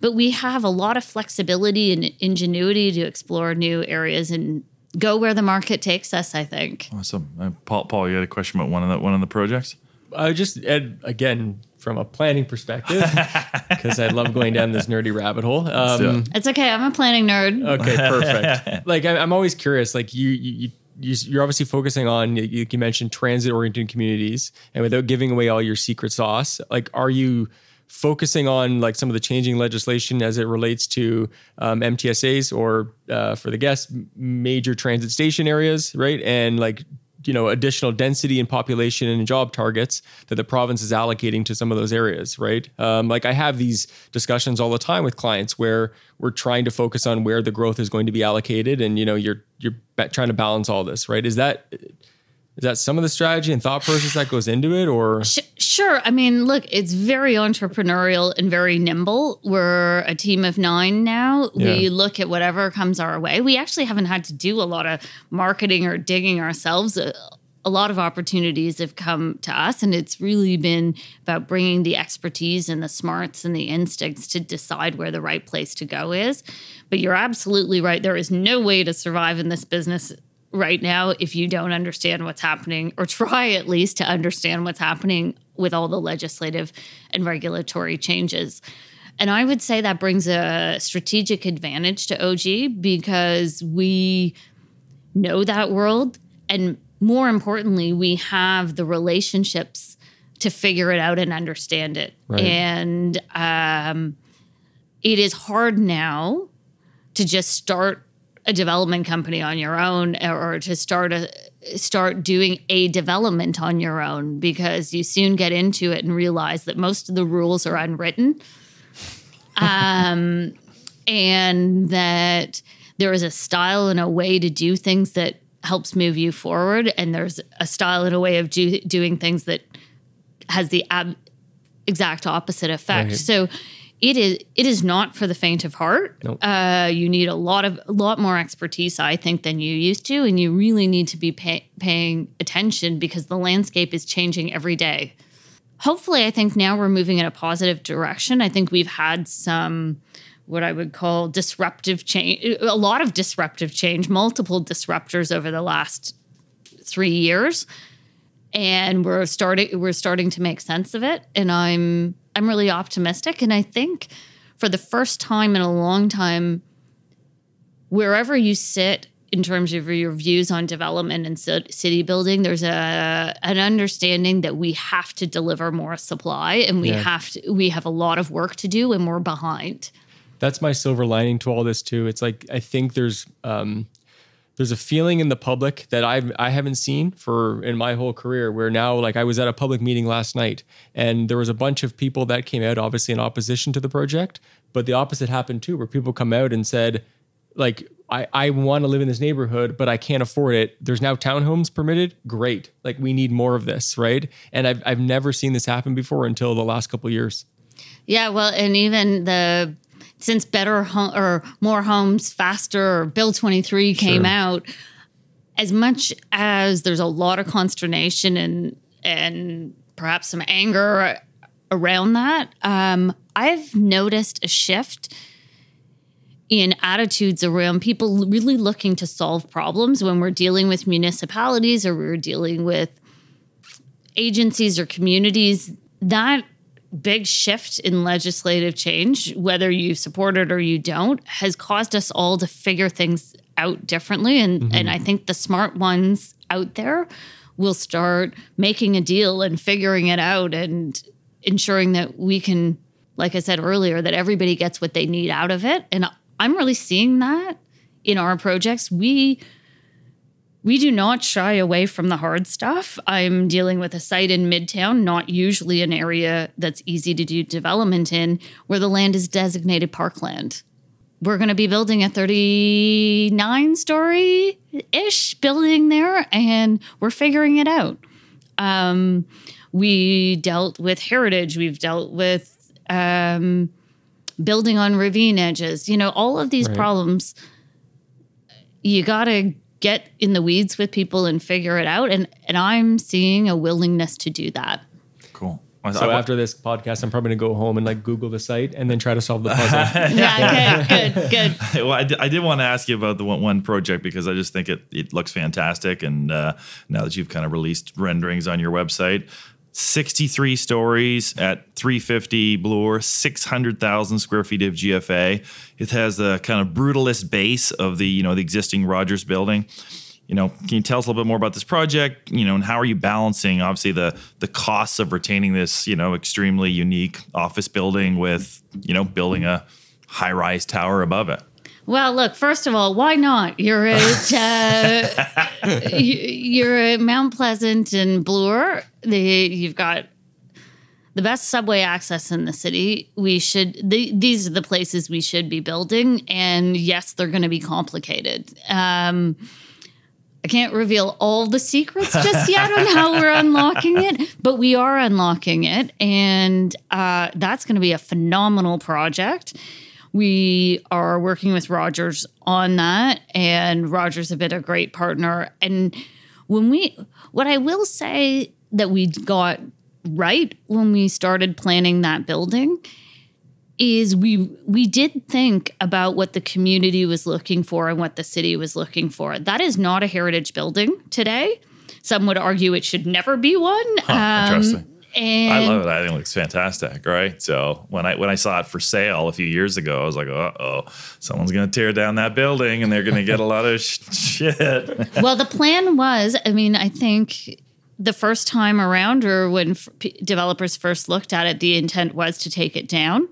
But we have a lot of flexibility and ingenuity to explore new areas and go where the market takes us, I think. Awesome. Uh, Paul, Paul, you had a question about one of the one of the projects. I just Ed, again from a planning perspective because I love going down this nerdy rabbit hole. Um. It's okay. I'm a planning nerd. okay, perfect. like I, I'm always curious. Like you, you, you you- you're obviously focusing on you, you mentioned transit oriented communities, and without giving away all your secret sauce, like are you focusing on like some of the changing legislation as it relates to um, MTSAs or uh, for the guests major transit station areas, right? And like you know additional density and population and job targets that the province is allocating to some of those areas, right? Um, like I have these discussions all the time with clients where we're trying to focus on where the growth is going to be allocated, and you know you're you're trying to balance all this, right? Is that is that some of the strategy and thought process that goes into it, or Sh- Sure. I mean, look, it's very entrepreneurial and very nimble. We're a team of nine now. Yeah. We look at whatever comes our way. We actually haven't had to do a lot of marketing or digging ourselves. A, a lot of opportunities have come to us, and it's really been about bringing the expertise and the smarts and the instincts to decide where the right place to go is. But you're absolutely right. There is no way to survive in this business right now if you don't understand what's happening, or try at least to understand what's happening with all the legislative and regulatory changes. And I would say that brings a strategic advantage to OG because we know that world. And more importantly, we have the relationships to figure it out and understand it. Right. And um, it is hard now to just start a development company on your own or to start a start doing a development on your own because you soon get into it and realize that most of the rules are unwritten um, and that there is a style and a way to do things that helps move you forward and there's a style and a way of do, doing things that has the ab- exact opposite effect Right. so it is it is not for the faint of heart. Nope. uh, you need a lot of a lot more expertise i think than you used to and you really need to be pay, paying attention because the landscape is changing every day. Hopefully i think now we're moving in a positive direction. I think we've had some what i would call disruptive change a lot of disruptive change multiple disruptors over the last three years and we're starting we're starting to make sense of it and i'm i'm really optimistic and i think for the first time in a long time wherever you sit in terms of your views on development and city building there's a an understanding that we have to deliver more supply and we Yeah. have to we have a lot of work to do and we're behind that's my silver lining to all this too. It's like I think there's um, there's a feeling in the public that I've I haven't seen for in my whole career. Where now, like I was at a public meeting last night, and there was a bunch of people that came out, obviously in opposition to the project, but the opposite happened too, where people come out and said, like I, I want to live in this neighborhood, but I can't afford it. There's now townhomes permitted. Great. Like we need more of this, right? And I've, I've never seen this happen before until the last couple years. Yeah, well, and even the since better home or more homes faster or Bill 23 came Sure. out, as much as there's a lot of consternation and and perhaps some anger around that, um, I've noticed a shift in attitudes around people really looking to solve problems when we're dealing with municipalities or we're dealing with agencies or communities. That big shift in legislative change, whether you support it or you don't, has caused us all to figure things out differently. And mm-hmm. and I think the smart ones out there will start making a deal and figuring it out and ensuring that we can, like I said earlier, that everybody gets what they need out of it. And I'm really seeing that in our projects. We we do not shy away from the hard stuff. I'm dealing with a site in Midtown, not usually an area that's easy to do development in, where the land is designated parkland. We're going to be building a 39 story ish building there, and we're figuring it out. Um, we dealt with heritage, we've dealt with um, building on ravine edges. You know, all of these Right. problems you got to get in the weeds with people and figure it out and and I'm seeing a willingness to do that. Cool. So after this podcast, I'm probably gonna go home and like Google the site and then try to solve the puzzle. Yeah, good, good, good. well, I did, I did want to ask you about the one, one project because I just think it, it looks fantastic. And uh, now that you've kind of released renderings on your website, 63 stories at 350 Bloor, 600,000 square feet of GFA. It has the kind of brutalist base of the, you know, the existing Rogers building. You know, can you tell us a little bit more about this project? You know, and how are you balancing obviously the the costs of retaining this, you know, extremely unique office building with, you know, building a high-rise tower above it? Well, look, first of all, why not? You're at uh, you- you're at Mount Pleasant and Bloor. The, you've got the best subway access in the city. We should the, these are the places we should be building, and yes, they're going to be complicated. Um, I can't reveal all the secrets just yet on how we're unlocking it, but we are unlocking it, and uh, that's going to be a phenomenal project. We are working with Rogers on that, and Rogers have been a great partner. And when we, what I will say that we got right when we started planning that building is we we did think about what the community was looking for and what the city was looking for. That is not a heritage building today. Some would argue it should never be one. Huh, Um, interesting. And I love it. I think it looks fantastic, right? So when I when I saw it for sale a few years ago, I was like, uh oh, someone's gonna tear down that building and they're gonna get a lot of sh- shit. well, the plan was, I mean, I think the first time around, or when f- developers first looked at it, the intent was to take it down.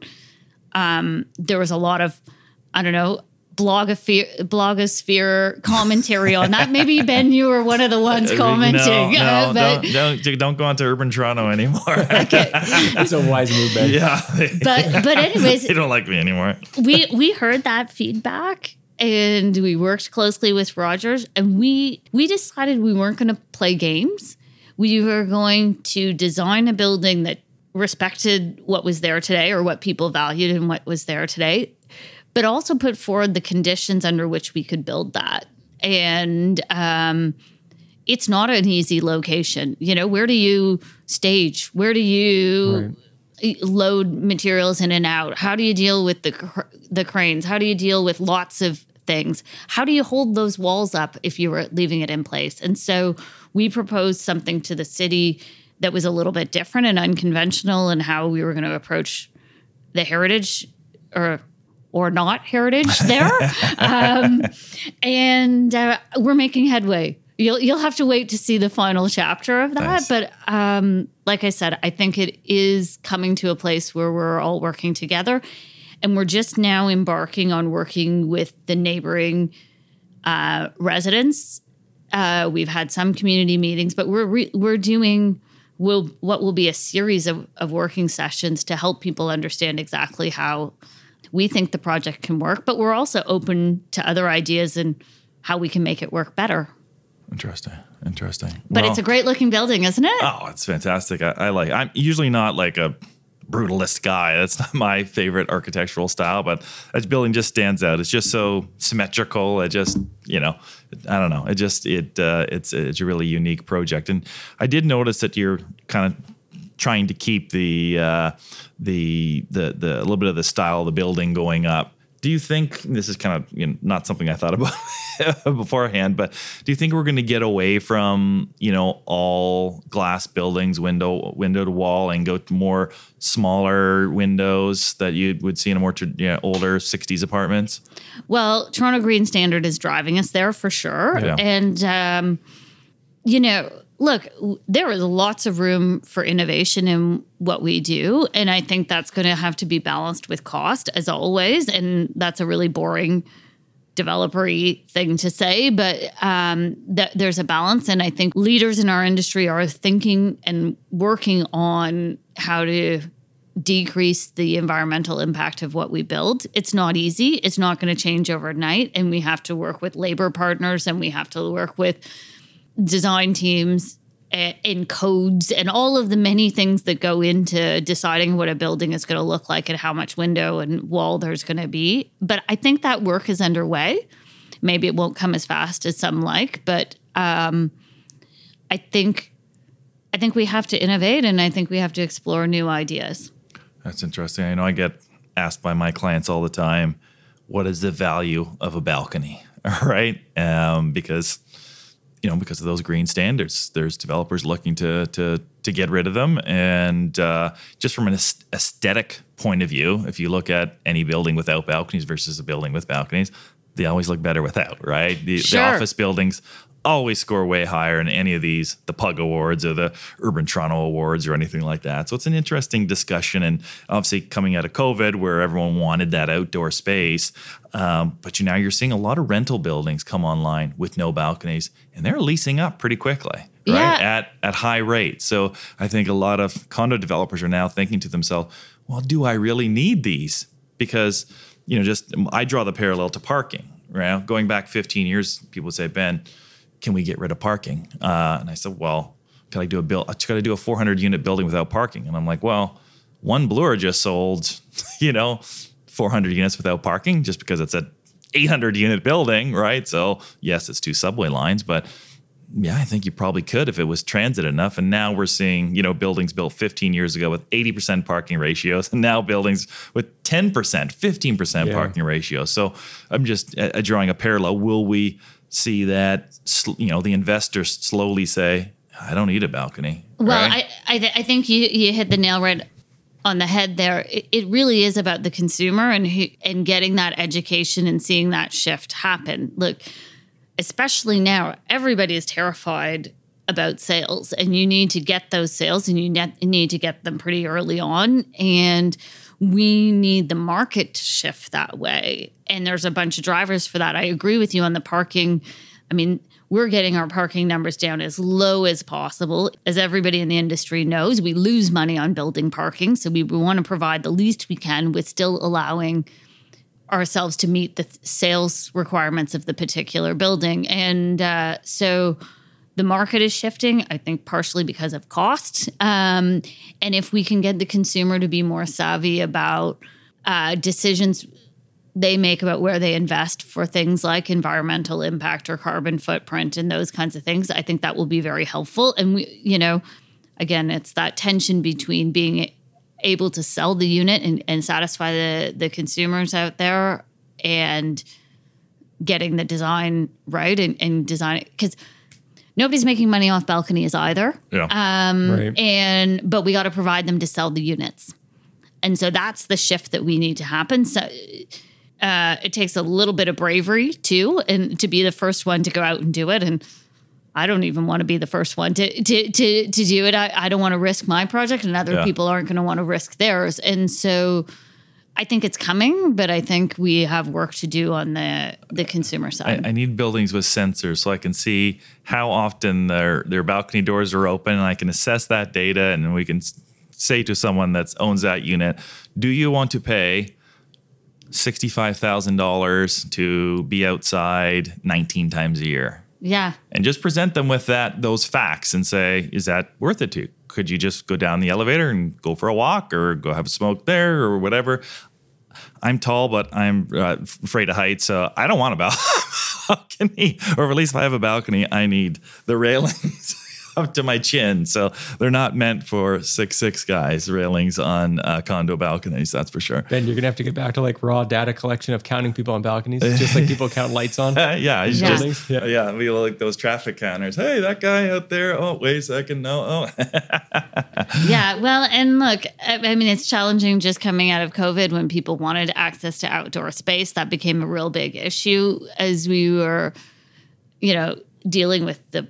Um, there was a lot of, I don't know, blogosphere, blogosphere commentary on that. Maybe Ben, you were one of the ones commenting. No, no but, don't, don't don't go on to urban Toronto anymore. That's a wise move, Ben. yeah, but but anyways, they don't like me anymore. we we heard that feedback and we worked closely with Rogers and we we decided we weren't going to play games. We were going to design a building that respected what was there today or what people valued and what was there today, but also put forward the conditions under which we could build that. And um, it's not an easy location. You know, where do you stage? Where do you load materials in and out? How do you deal with the cr- the cranes? How do you deal with lots of things? How do you hold those walls up if you were leaving it in place? And so we proposed something to the city that was a little bit different and unconventional in how we were going to approach the heritage or or not heritage there. um, and uh, we're making headway. You'll you'll have to wait to see the final chapter of that. Nice. But um, like I said, I think it is coming to a place where we're all working together, and we're just now embarking on working with the neighboring uh, residents. Uh, we've had some community meetings, but we're re- we're doing will what will be a series of, of working sessions to help people understand exactly how we think the project can work. But we're also open to other ideas and how we can make it work better. Interesting, interesting. But Well- it's a great looking building, isn't it? Oh, it's fantastic. I, I like. I'm usually not like a brutalist guy. That's not my favorite architectural style, but that building just stands out. It's just so symmetrical. It just, you know, I don't know. It just it uh, it's it's a really unique project, and I did notice that you're kind of trying to keep the uh, the the the a little bit of the style of the building going up. Do you think this is kind of you know, not something I thought about beforehand, but do you think we're going to get away from you know all glass buildings, window window to wall, and go to more smaller windows that you would see in a more you know, older '60s apartments? Well, Toronto Green Standard is driving us there for sure. Yeah. And, um, you know, look, there is lots of room for innovation in what we do. And I think that's going to have to be balanced with cost, as always. And that's a really boring developery thing to say, but um, th- there's a balance. And I think leaders in our industry are thinking and working on how to decrease the environmental impact of what we build. It's not easy. It's not going to change overnight. And we have to work with labor partners and we have to work with design teams a- and codes and all of the many things that go into deciding what a building is going to look like and how much window and wall there's going to be. But I think that work is underway. Maybe it won't come as fast as some like, but um, I think I think we have to innovate and I think we have to explore new ideas. That's interesting. I know I get asked by my clients all the time, what is the value of a balcony? All right. Um, because, you know, because of those green standards, there's developers looking to, to, to get rid of them. And uh, just from an aesthetic point of view, if you look at any building without balconies versus a building with balconies, they always look better without, right? The, Sure. the office buildings always score way higher in any of these, the Pug Awards or the Urban Toronto Awards or anything like that. So it's an interesting discussion. And obviously, coming out of COVID, where everyone wanted that outdoor space, um, but you now you're seeing a lot of rental buildings come online with no balconies, and they're leasing up pretty quickly. Right Yeah. at at high rates. So I think a lot of condo developers are now thinking to themselves, "Well, do I really need these?" Because you know, just I draw the parallel to parking. Right, going back 15 years, people would say, "Ben, can we get rid of parking?" Uh, and I said, "Well, can I do a build? Can I do a 400 unit building without parking?" And I'm like, "Well, one Bloor just sold, you know, 400 units without parking just because it's a 800 unit building, right? So yes, it's two subway lines, but yeah, I think you probably could if it was transit enough. And now we're seeing, you know, buildings built 15 years ago with 80% parking ratios, and now buildings with 10%, 15% Yeah. parking ratios. So I'm just uh, drawing a parallel. Will we see that, you know, the investors slowly say, I don't need a balcony? Well, right? I I, th- I think you you hit the nail right on the head there. It, it really is about the consumer and who, and getting that education and seeing that shift happen. Look, especially now, everybody is terrified about sales, and you need to get those sales, and you net, need to get them pretty early on, and we need the market to shift that way. And there's a bunch of drivers for that. I agree with you on the parking. I mean, we're getting our parking numbers down as low as possible. As everybody in the industry knows, we lose money on building parking. So we, want to provide the least we can with still allowing ourselves to meet the th- sales requirements of the particular building. And uh, so the market is shifting, I think, partially because of cost. Um, and if we can get the consumer to be more savvy about uh, decisions they make about where they invest for things like environmental impact or carbon footprint and those kinds of things, I think that will be very helpful. And we, you know, again, it's that tension between being able to sell the unit and, and satisfy the the consumers out there and getting the design right and, and design because nobody's making money off balconies either. yeah. right. And but we got to provide them to sell the units. And so that's the shift that we need to happen. So uh, it takes a little bit of bravery too, and to be the first one to go out and do it. And I don't even want to be the first one to to to, to do it. I, I don't want to risk my project, and other Yeah. people aren't going to want to risk theirs. And so I think it's coming, but I think we have work to do on the the consumer side. I need buildings with sensors so I can see how often their their balcony doors are open, and I can assess that data, and we can say to someone that owns that unit, "Do you want to pay sixty five thousand dollars to be outside nineteen times a year?" yeah. And just present them with that those facts and say, "Is that worth it to? you? Could you just go down the elevator and go for a walk, or go have a smoke there, or whatever?" I'm tall, but I'm uh, afraid of heights, so I don't want a balcony. Or at least if I have a balcony, I need the railings up to my chin. So they're not meant for six six guys. Railings on uh, condo balconies, that's for sure. Then you're gonna have to get back to like raw data collection of counting people on balconies, just like people count lights on. Yeah, Yeah. just Yeah. yeah. we like those traffic counters. Hey, that guy out there. Oh, wait a second. No. Oh, yeah, well, and look, I I mean, it's challenging just coming out of COVID when people wanted access to outdoor space. That became a real big issue as we were, you know, dealing with the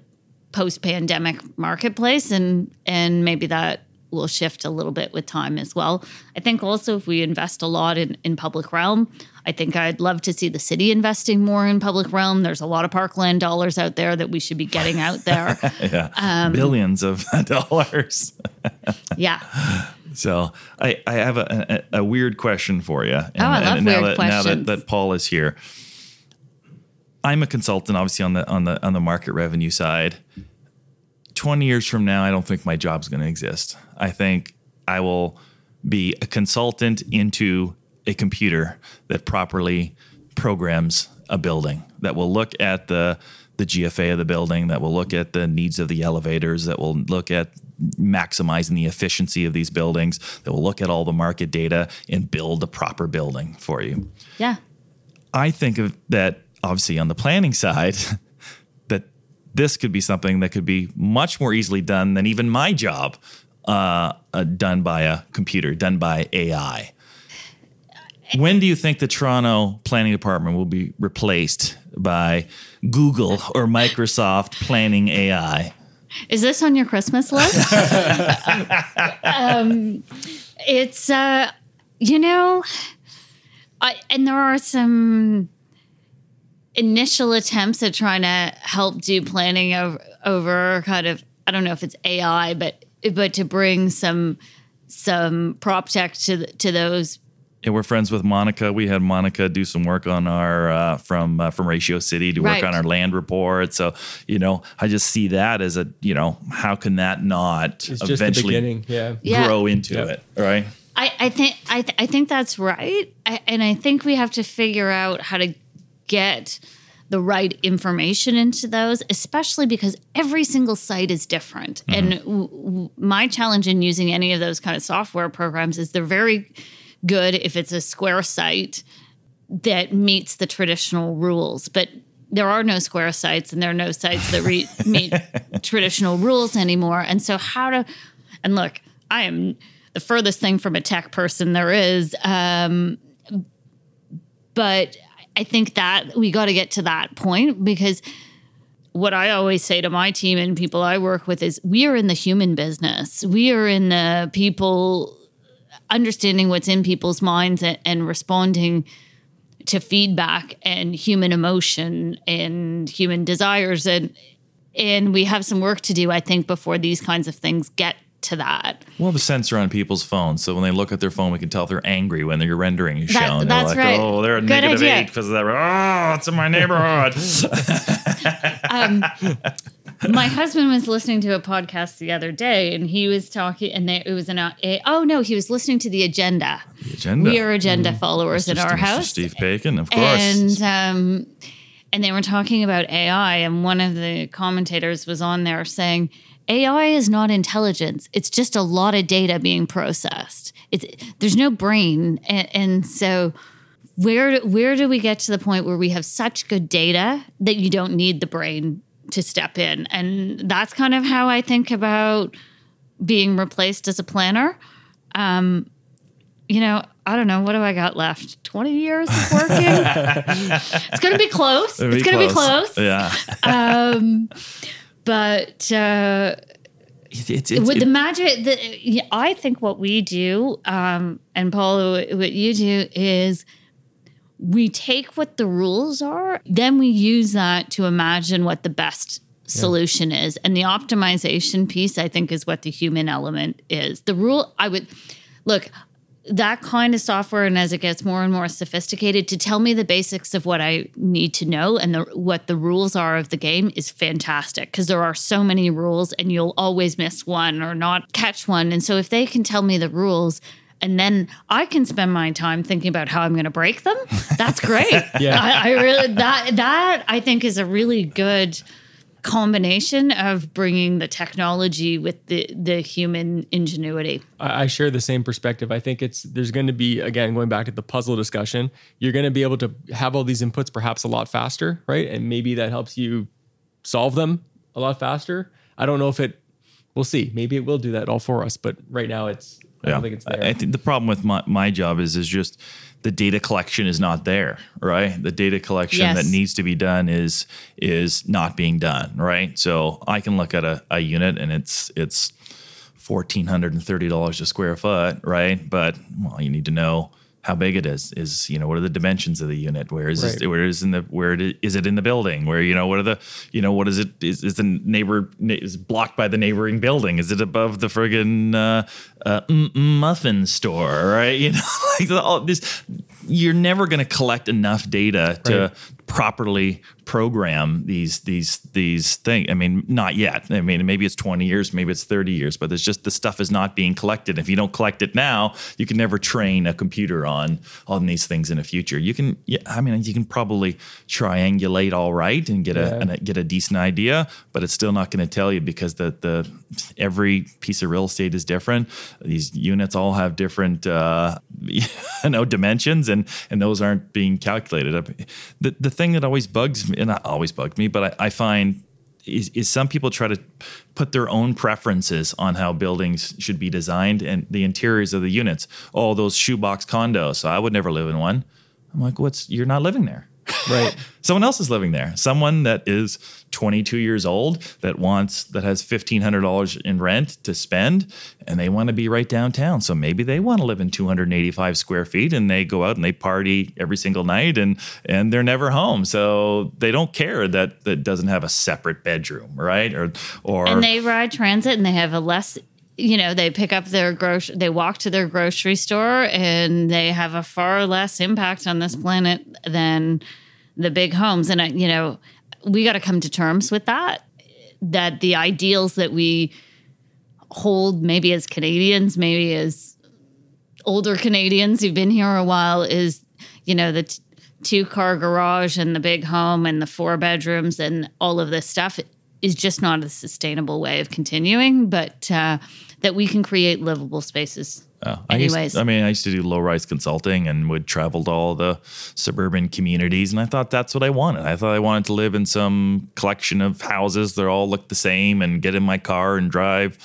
post-pandemic marketplace, and and maybe that will shift a little bit with time as well. I think also if we invest a lot in in public realm, I think I'd love to see the city investing more in public realm. There's a lot of parkland dollars out there that we should be getting out there. yeah, Um, billions of dollars. yeah. So I, I have a, a, a weird question for you. And, Oh, I love and now weird that, Now that, questions. that Paul is here, I'm a consultant, obviously on the on the on the market revenue side. Twenty years from now, I don't think my job's going to exist. I think I will be a consultant into a computer that properly programs a building that will look at the the GFA of the building, that will look at the needs of the elevators, that will look at maximizing the efficiency of these buildings, that will look at all the market data and build a proper building for you. Yeah. I think of that obviously on the planning side that this could be something that could be much more easily done than even my job uh, uh, done by a computer, done by AI. When do you think the Toronto Planning Department will be replaced by Google or Microsoft Planning AI? Is this on your Christmas list? um, it's, uh, you know, I, and there are some initial attempts at trying to help do planning over, over kind of, I don't know if it's AI, but but to bring some some prop tech to th- to those Yeah, we're friends with Monica. We had Monica do some work on our uh, from uh, from Ratio City to work Right. on our land report. So you know, I just see that as a you know, how can that not It's eventually beginning. Yeah. Yeah. grow into Yeah. it? Right? I, I think I, th- I think that's right, I, and I think we have to figure out how to get the right information into those, especially because every single site is different. And w- w- my challenge in using any of those kind of software programs is they're very good if it's a square site that meets the traditional rules. But there are no square sites and there are no sites that re- meet traditional rules anymore. And so, how to, and look, I am the furthest thing from a tech person there is. Um, but I think that we got to get to that point because what I always say to my team and people I work with is we are in the human business. We are in the people understanding what's in people's minds and, and responding to feedback and human emotion and human desires and and we have some work to do I think before these kinds of things get to that. We'll have a sensor on people's phones, so when they look at their phone, we can tell if they're angry when their rendering is That- shown. that's they're like, right. "Oh, they're a Good negative idea. eight because of that." Oh, it's in my neighborhood. Um, my husband was listening to a podcast the other day and he was talking and they, it was an uh, a, oh no he was listening to the agenda The agenda. we are agenda mm-hmm. followers in our Mr. house Steve Paikin, of course. and um and they were talking about ai and one of the commentators was on there saying ai is not intelligence. It's just a lot of data being processed. It's there's no brain. And, and so where where do we get to the point where we have such good data that you don't need the brain to step in? And that's kind of how i think about being replaced as a planner. Um you know i don't know what do i got left? 20 years of working? It's gonna be close. It's gonna be close. Yeah. But uh It's, it's, it's, with it- the magic the, yeah, i think what we do um and paul what you do is we take what the rules are then we use that to imagine what the best solution is. And the optimization piece i think is what the human element is. The rule i would look that kind of software and as it gets more and more sophisticated to tell me the basics of what i need to know and the, what the rules are of the game is fantastic because there are so many rules and you'll always miss one or not catch one and so if they can tell me the rules and then I can spend my time thinking about how I'm going to break them. That's great. Yeah. I, I really that that I think is a really good combination of bringing the technology with the the human ingenuity. I I share the same perspective. I think it's there's going to be again going back to the puzzle discussion. You're going to be able to have all these inputs perhaps a lot faster, right? And maybe that helps you solve them a lot faster. I don't know if it. We'll see. Maybe it will do that all for us. But right now, it's. I don't think it's there. I think the problem with my, my job is is just the data collection is not there, right? The data collection Yes. that needs to be done is is not being done, right? So I can look at a, a unit and it's it's fourteen hundred and thirty dollars a square foot, right? But well, you need to know how big it is. Is you know what are the dimensions of the unit? Where is Right. it? Where is in the where it is, is it in the building? Where you know what are the you know what is it? Is, is the neighbor is blocked by the neighboring building? Is it above the friggin' uh, uh, muffin store? Right? You know, like all this. You're never going to collect enough data to Right. Properly program these these these things. I mean, not yet. I mean, maybe it's 20 years, maybe it's 30 years, but there's just the stuff is not being collected. If you don't collect it now, you can never train a computer on on these things in the future. You can, yeah, I mean, you can probably triangulate all right and get a and get a decent idea, but it's still not going to tell you because the the every piece of real estate is different. These units all have different uh, you know dimensions, and and those aren't being calculated. The the thing that always bugs me, and not always bugged me, but I, I find is, is some people try to put their own preferences on how buildings should be designed and the interiors of the units. Oh, those shoebox condos. So I would never live in one. I'm like, what's you're not living there. Right. Someone else is living there. Someone that is 22 years old that wants that has $1500 in rent to spend and they want to be right downtown. So maybe they want to live in 285 square feet and they go out and they party every single night and and they're never home. So they don't care that that doesn't have a separate bedroom, right? Or or and they ride transit and they have a less you know they pick up their grocery they walk to their grocery store and they have a far less impact on this planet than the big homes. And I, you know we got to come to terms with that that the ideals that we hold maybe as canadians maybe as older canadians who've been here a while is you know the t- two car garage and the big home and the four bedrooms and all of this stuff is just not a sustainable way of continuing, but uh, that we can create livable spaces. Uh, I used- Anyways. I mean, I used to do low rise consulting and would travel to all the suburban communities, and I thought that's what I wanted. I thought I wanted to live in some collection of houses that all look the same, and get in my car and drive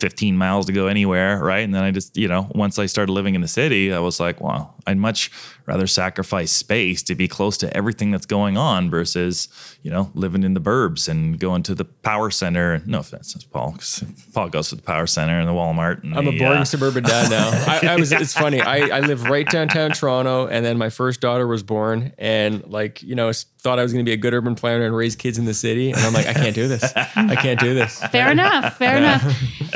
15 miles to go anywhere, right? And then I just, you know, once I started living in the city, I was like, wow, I'd much rather sacrifice space to be close to everything that's going on versus, you know, living in the burbs and going to the power center. No offense, that's Paul, 'cause Paul goes to the power center and the Walmart. And I'm a the, boring uh, suburban dad now. I, I was. It's funny. I, I live right downtown Toronto, and then my first daughter was born, and like you know, s- thought I was going to be a good urban planner and raise kids in the city, and I'm like, I can't do this. I can't do this. Fair enough. Fair enough.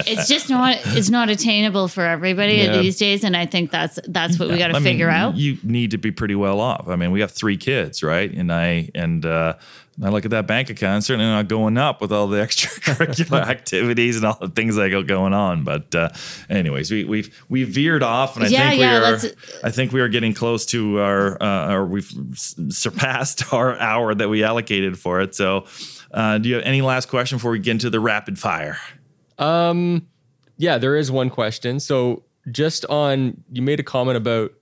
It's just not it's not attainable for everybody Yeah. these days, and I think that's that's what we got to figure mean, figure out. You need to be pretty well off. I mean, we have three kids, right? And I and uh, I look at that bank account, certainly not going up with all the extracurricular activities and all the things that go going on. But uh, anyways, we we've we veered off, and I Yeah, think yeah, we are. I think we are getting close to our, uh, or we've surpassed our hour that we allocated for it. So, uh, do you have any last question before we get into the rapid fire? Um, yeah, there is one question. So just on, you made a comment about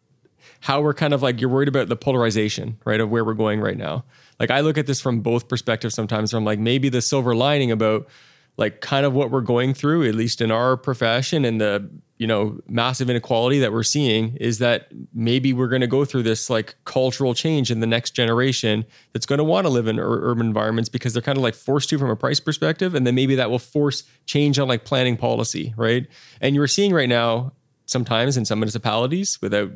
how we're kind of like you're worried about the polarization, right, of where we're going right now. Like I look at this from both perspectives sometimes. I'm like maybe the silver lining about like kind of what we're going through, at least in our profession, and the you know massive inequality that we're seeing is that maybe we're going to go through this like cultural change in the next generation that's going to want to live in ur- urban environments because they're kind of like forced to from a price perspective, and then maybe that will force change on like planning policy, right? And you're seeing right now sometimes in some municipalities without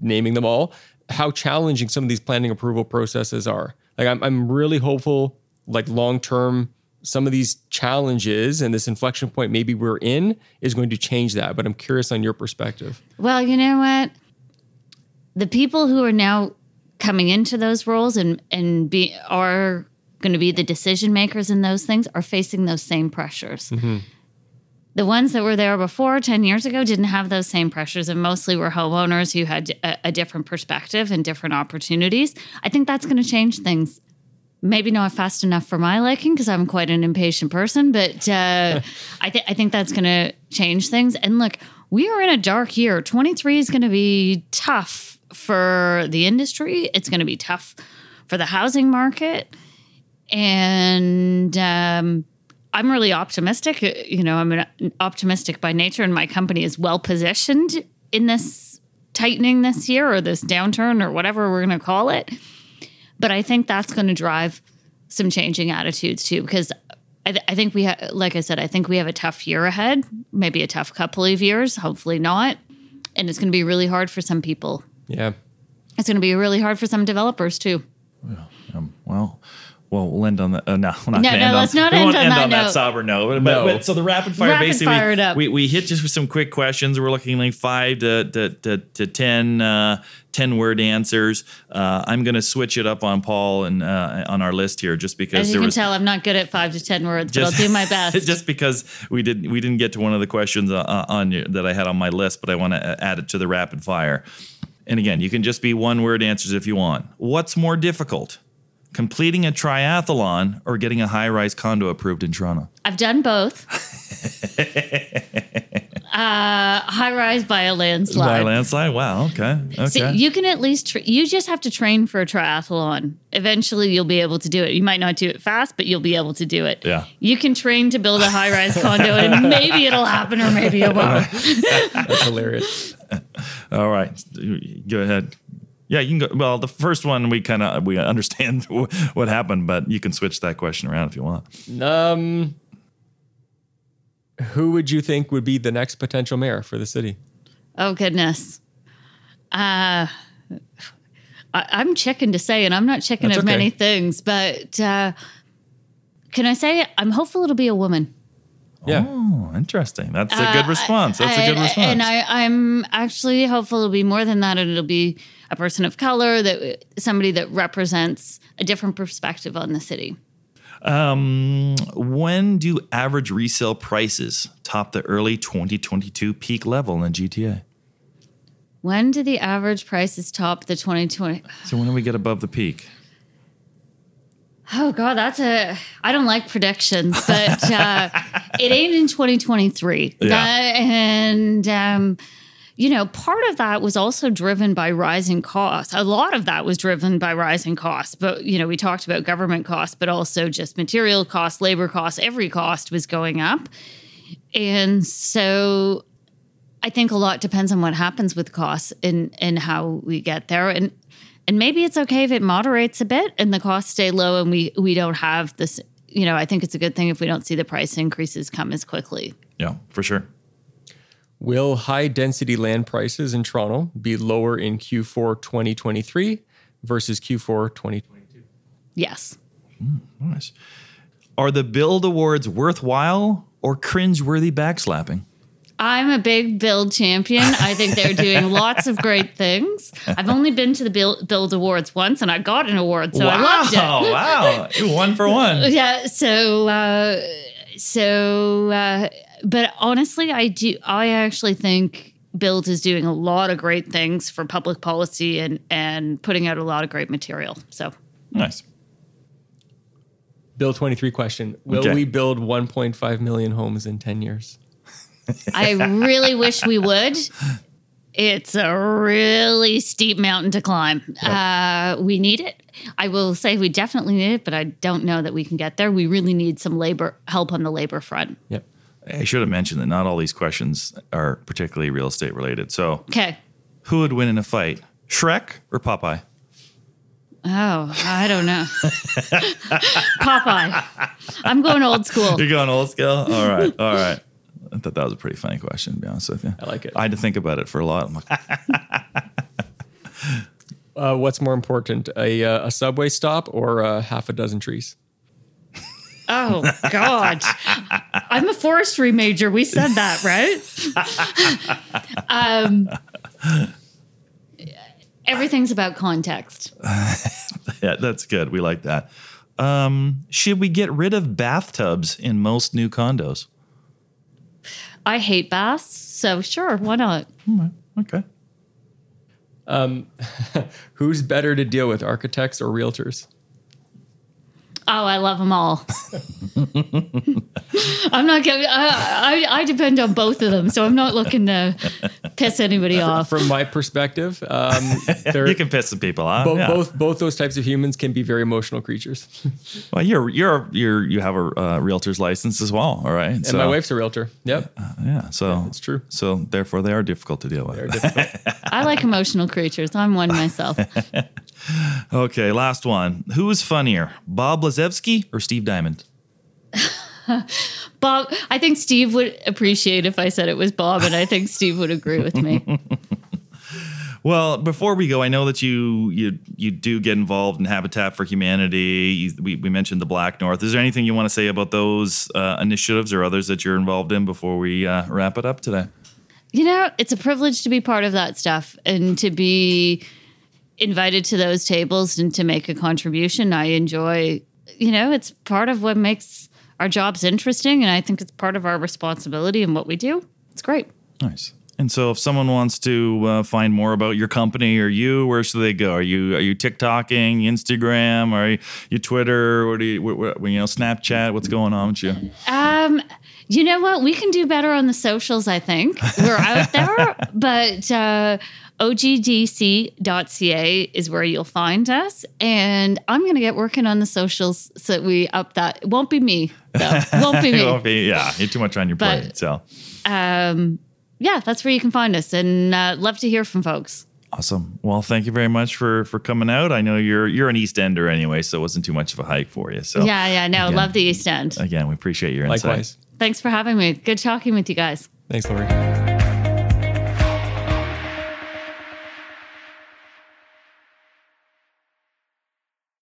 naming them all, how challenging some of these planning approval processes are. Like I'm, I'm really hopeful, like long term, some of these challenges and this inflection point maybe we're in is going to change that. But I'm curious on your perspective. Well, you know what? The people who are now coming into those roles and and be are going to be the decision makers in those things are facing those same pressures. Mm-hmm. The ones that were there before 10 years ago didn't have those same pressures and mostly were homeowners who had a, a different perspective and different opportunities. I think that's going to change things. Maybe not fast enough for my liking because I'm quite an impatient person, but uh, I, th- I think that's going to change things. And look, we are in a dark year. 23 is going to be tough for the industry. It's going to be tough for the housing market. And um, I'm really optimistic. Uh, You know, I'm an optimistic by nature, and my company is well positioned in this tightening this year or this downturn or whatever we're going to call it. But I think that's going to drive some changing attitudes too, because I, th- I think we, ha- like I said, I think we have a tough year ahead, maybe a tough couple of years, hopefully not. And it's going to be really hard for some people. Yeah. It's going to be really hard for some developers too. Um, well, well, we'll end on that. Uh, no, we're not No, gonna no, end let's on, not we end won't on end that on that note. sober note. But, No. but- so the rapid fire, Rapid basically, fire it up. we, we hit just with some quick questions. We're looking like five to to to, to 10, uh, 10 word answers. Uh, I'm going to switch it up on Paul and uh, on our list here, just because As you there can was tell, I'm not good at five to 10 words, but I'll Just- do my best. just because we didn't we didn't get to one of the questions uh, on your, that I had on my list, but I want to add it to the rapid fire. And again, you can just be one word answers if you want. What's more difficult? Completing a triathlon or getting a high rise condo approved in Toronto? I've done both. uh, high rise by a landslide. By a landslide? Wow. Okay. Okay. See, you can at least tra- you just have to train for a triathlon. Eventually, you'll be able to do it. You might not do it fast, but you'll be able to do it. Yeah. You can train to build a high rise condo, and maybe it'll happen, or maybe it won't. That's hilarious. All right. Go ahead. Yeah, you can go. Well, the first one we kind of we understand what happened, but you can switch that question around if you want. Um, who would you think would be the next potential mayor for the city? Oh goodness. Uh, I, I'm chicken to say, and I'm not chicken That's of many things, but uh, can I say I'm hopeful it'll be a woman. Yeah. Oh, interesting. That's a good response. That's a good Uh, response. And I, I'm actually hopeful it'll be more than that, and it'll be a person of color, that somebody that represents a different perspective on the city. Um, when do average resale prices top the early 2022 peak level in GTA? When do the average prices top the 2020? So when do we get above the peak? Oh God, that's a. I don't like predictions, but uh, it ain't in 2023. Yeah. That- and um, you know, part of that was also driven by rising costs. A lot of that was driven by rising costs. But you know, we talked about government costs, but also just material costs, labor costs. Every cost was going up, and so I think a lot depends on what happens with costs and and how we get there. And and maybe it's okay if it moderates a bit and the costs stay low and we we don't have this. You know, I think it's a good thing if we don't see the price increases come as quickly. Yeah, for sure. Will high density land prices in Toronto be lower in Q4 2023 versus Q4 2022? Yes. Nice. Are the BILD Awards worthwhile or cringeworthy backslapping? I'm a big BILD champion. I think they're doing lots of great things. I've only been to the BILD, BILD awards once and I got an award, so I loved it. wow. You one for one. yeah so uh so uh but honestly i do i actually think BILD is doing a lot of great things for public policy and and putting out a lot of great material. So. Nice. Bill 23 question. Will Okay. we build 1.5 million homes in 10 years? i really wish we would. It's a really steep mountain to climb. Uh we need it. I will say we definitely need it but i don't know that we can get there. We really need some labor help on the labor front. Yep. I should have mentioned that not all these questions are particularly real estate related. So, okay who would win in a fight, Shrek or Popeye? Oh, I don't know. Popeye. I'm going old school. You're going old school? All right. All right. I thought that was a pretty funny question, to be honest with you. I like it. I had to think about it for a lot. I'm like, Uh, what's more important, a, uh, a subway stop or uh, half a dozen trees? Oh, God. I'm a forestry major. We said that, right? um, everything's about context. yeah, that's good. We like that. Um, should we get rid of bathtubs in most new condos? I hate baths, so sure, why not? Okay. Who's better to deal with, architects or realtors? Oh, I love them all. I'm not giving. I, I I depend on both of them, so I'm not looking to piss anybody off. From my perspective, um, You can piss some people off. both, yeah. both both those types of humans can be very emotional creatures. Well, you're you're you're you have a uh, realtor's license as well. All right. And my wife's a realtor. Yep. yeah. So It's true. So therefore, they are difficult to deal with. They're difficult. I like emotional creatures. I'm one myself. Okay, last one. Who is funnier, Bob Blazevski or Steve Diamond? Bob, I think Steve would appreciate if I said it was Bob, and I think Steve would agree with me. Well, before we go, I know that you you you do get involved in Habitat for Humanity. You, we, we mentioned the BlackNorth. Is there anything you want to say about those uh, initiatives or others that you're involved in before we uh, wrap it up today? You know, it's a privilege to be part of that stuff and to be invited to those tables and to make a contribution. I enjoy, you know, it's part of what makes our jobs interesting. And I think it's part of our responsibility and what we do. It's great. Nice. And so, if someone wants to uh, find more about your company or you, where should they go? Are you are you TikToking, Instagram, are you, you Twitter, or do you, what, you know Snapchat? What's going on with you? Um, you know what? We can do better on the socials, I think. We're out there, but uh, ogdc.ca is where you'll find us. And I'm going to get working on the socials so that we up that. It won't be me, though. Won't be me. won't be, yeah, you're too much on your But- plate. So um, yeah, that's where you can find us, and uh, love to hear from folks. awesome. Well, thank you very much for for coming out. I know you're you're an East Ender anyway, so it wasn't too much of a hike for you. So Yeah, yeah, no, again, love the East End. Again, we appreciate your insight. Likewise. Thanks for having me. Good talking with you guys. Thanks, Laurie.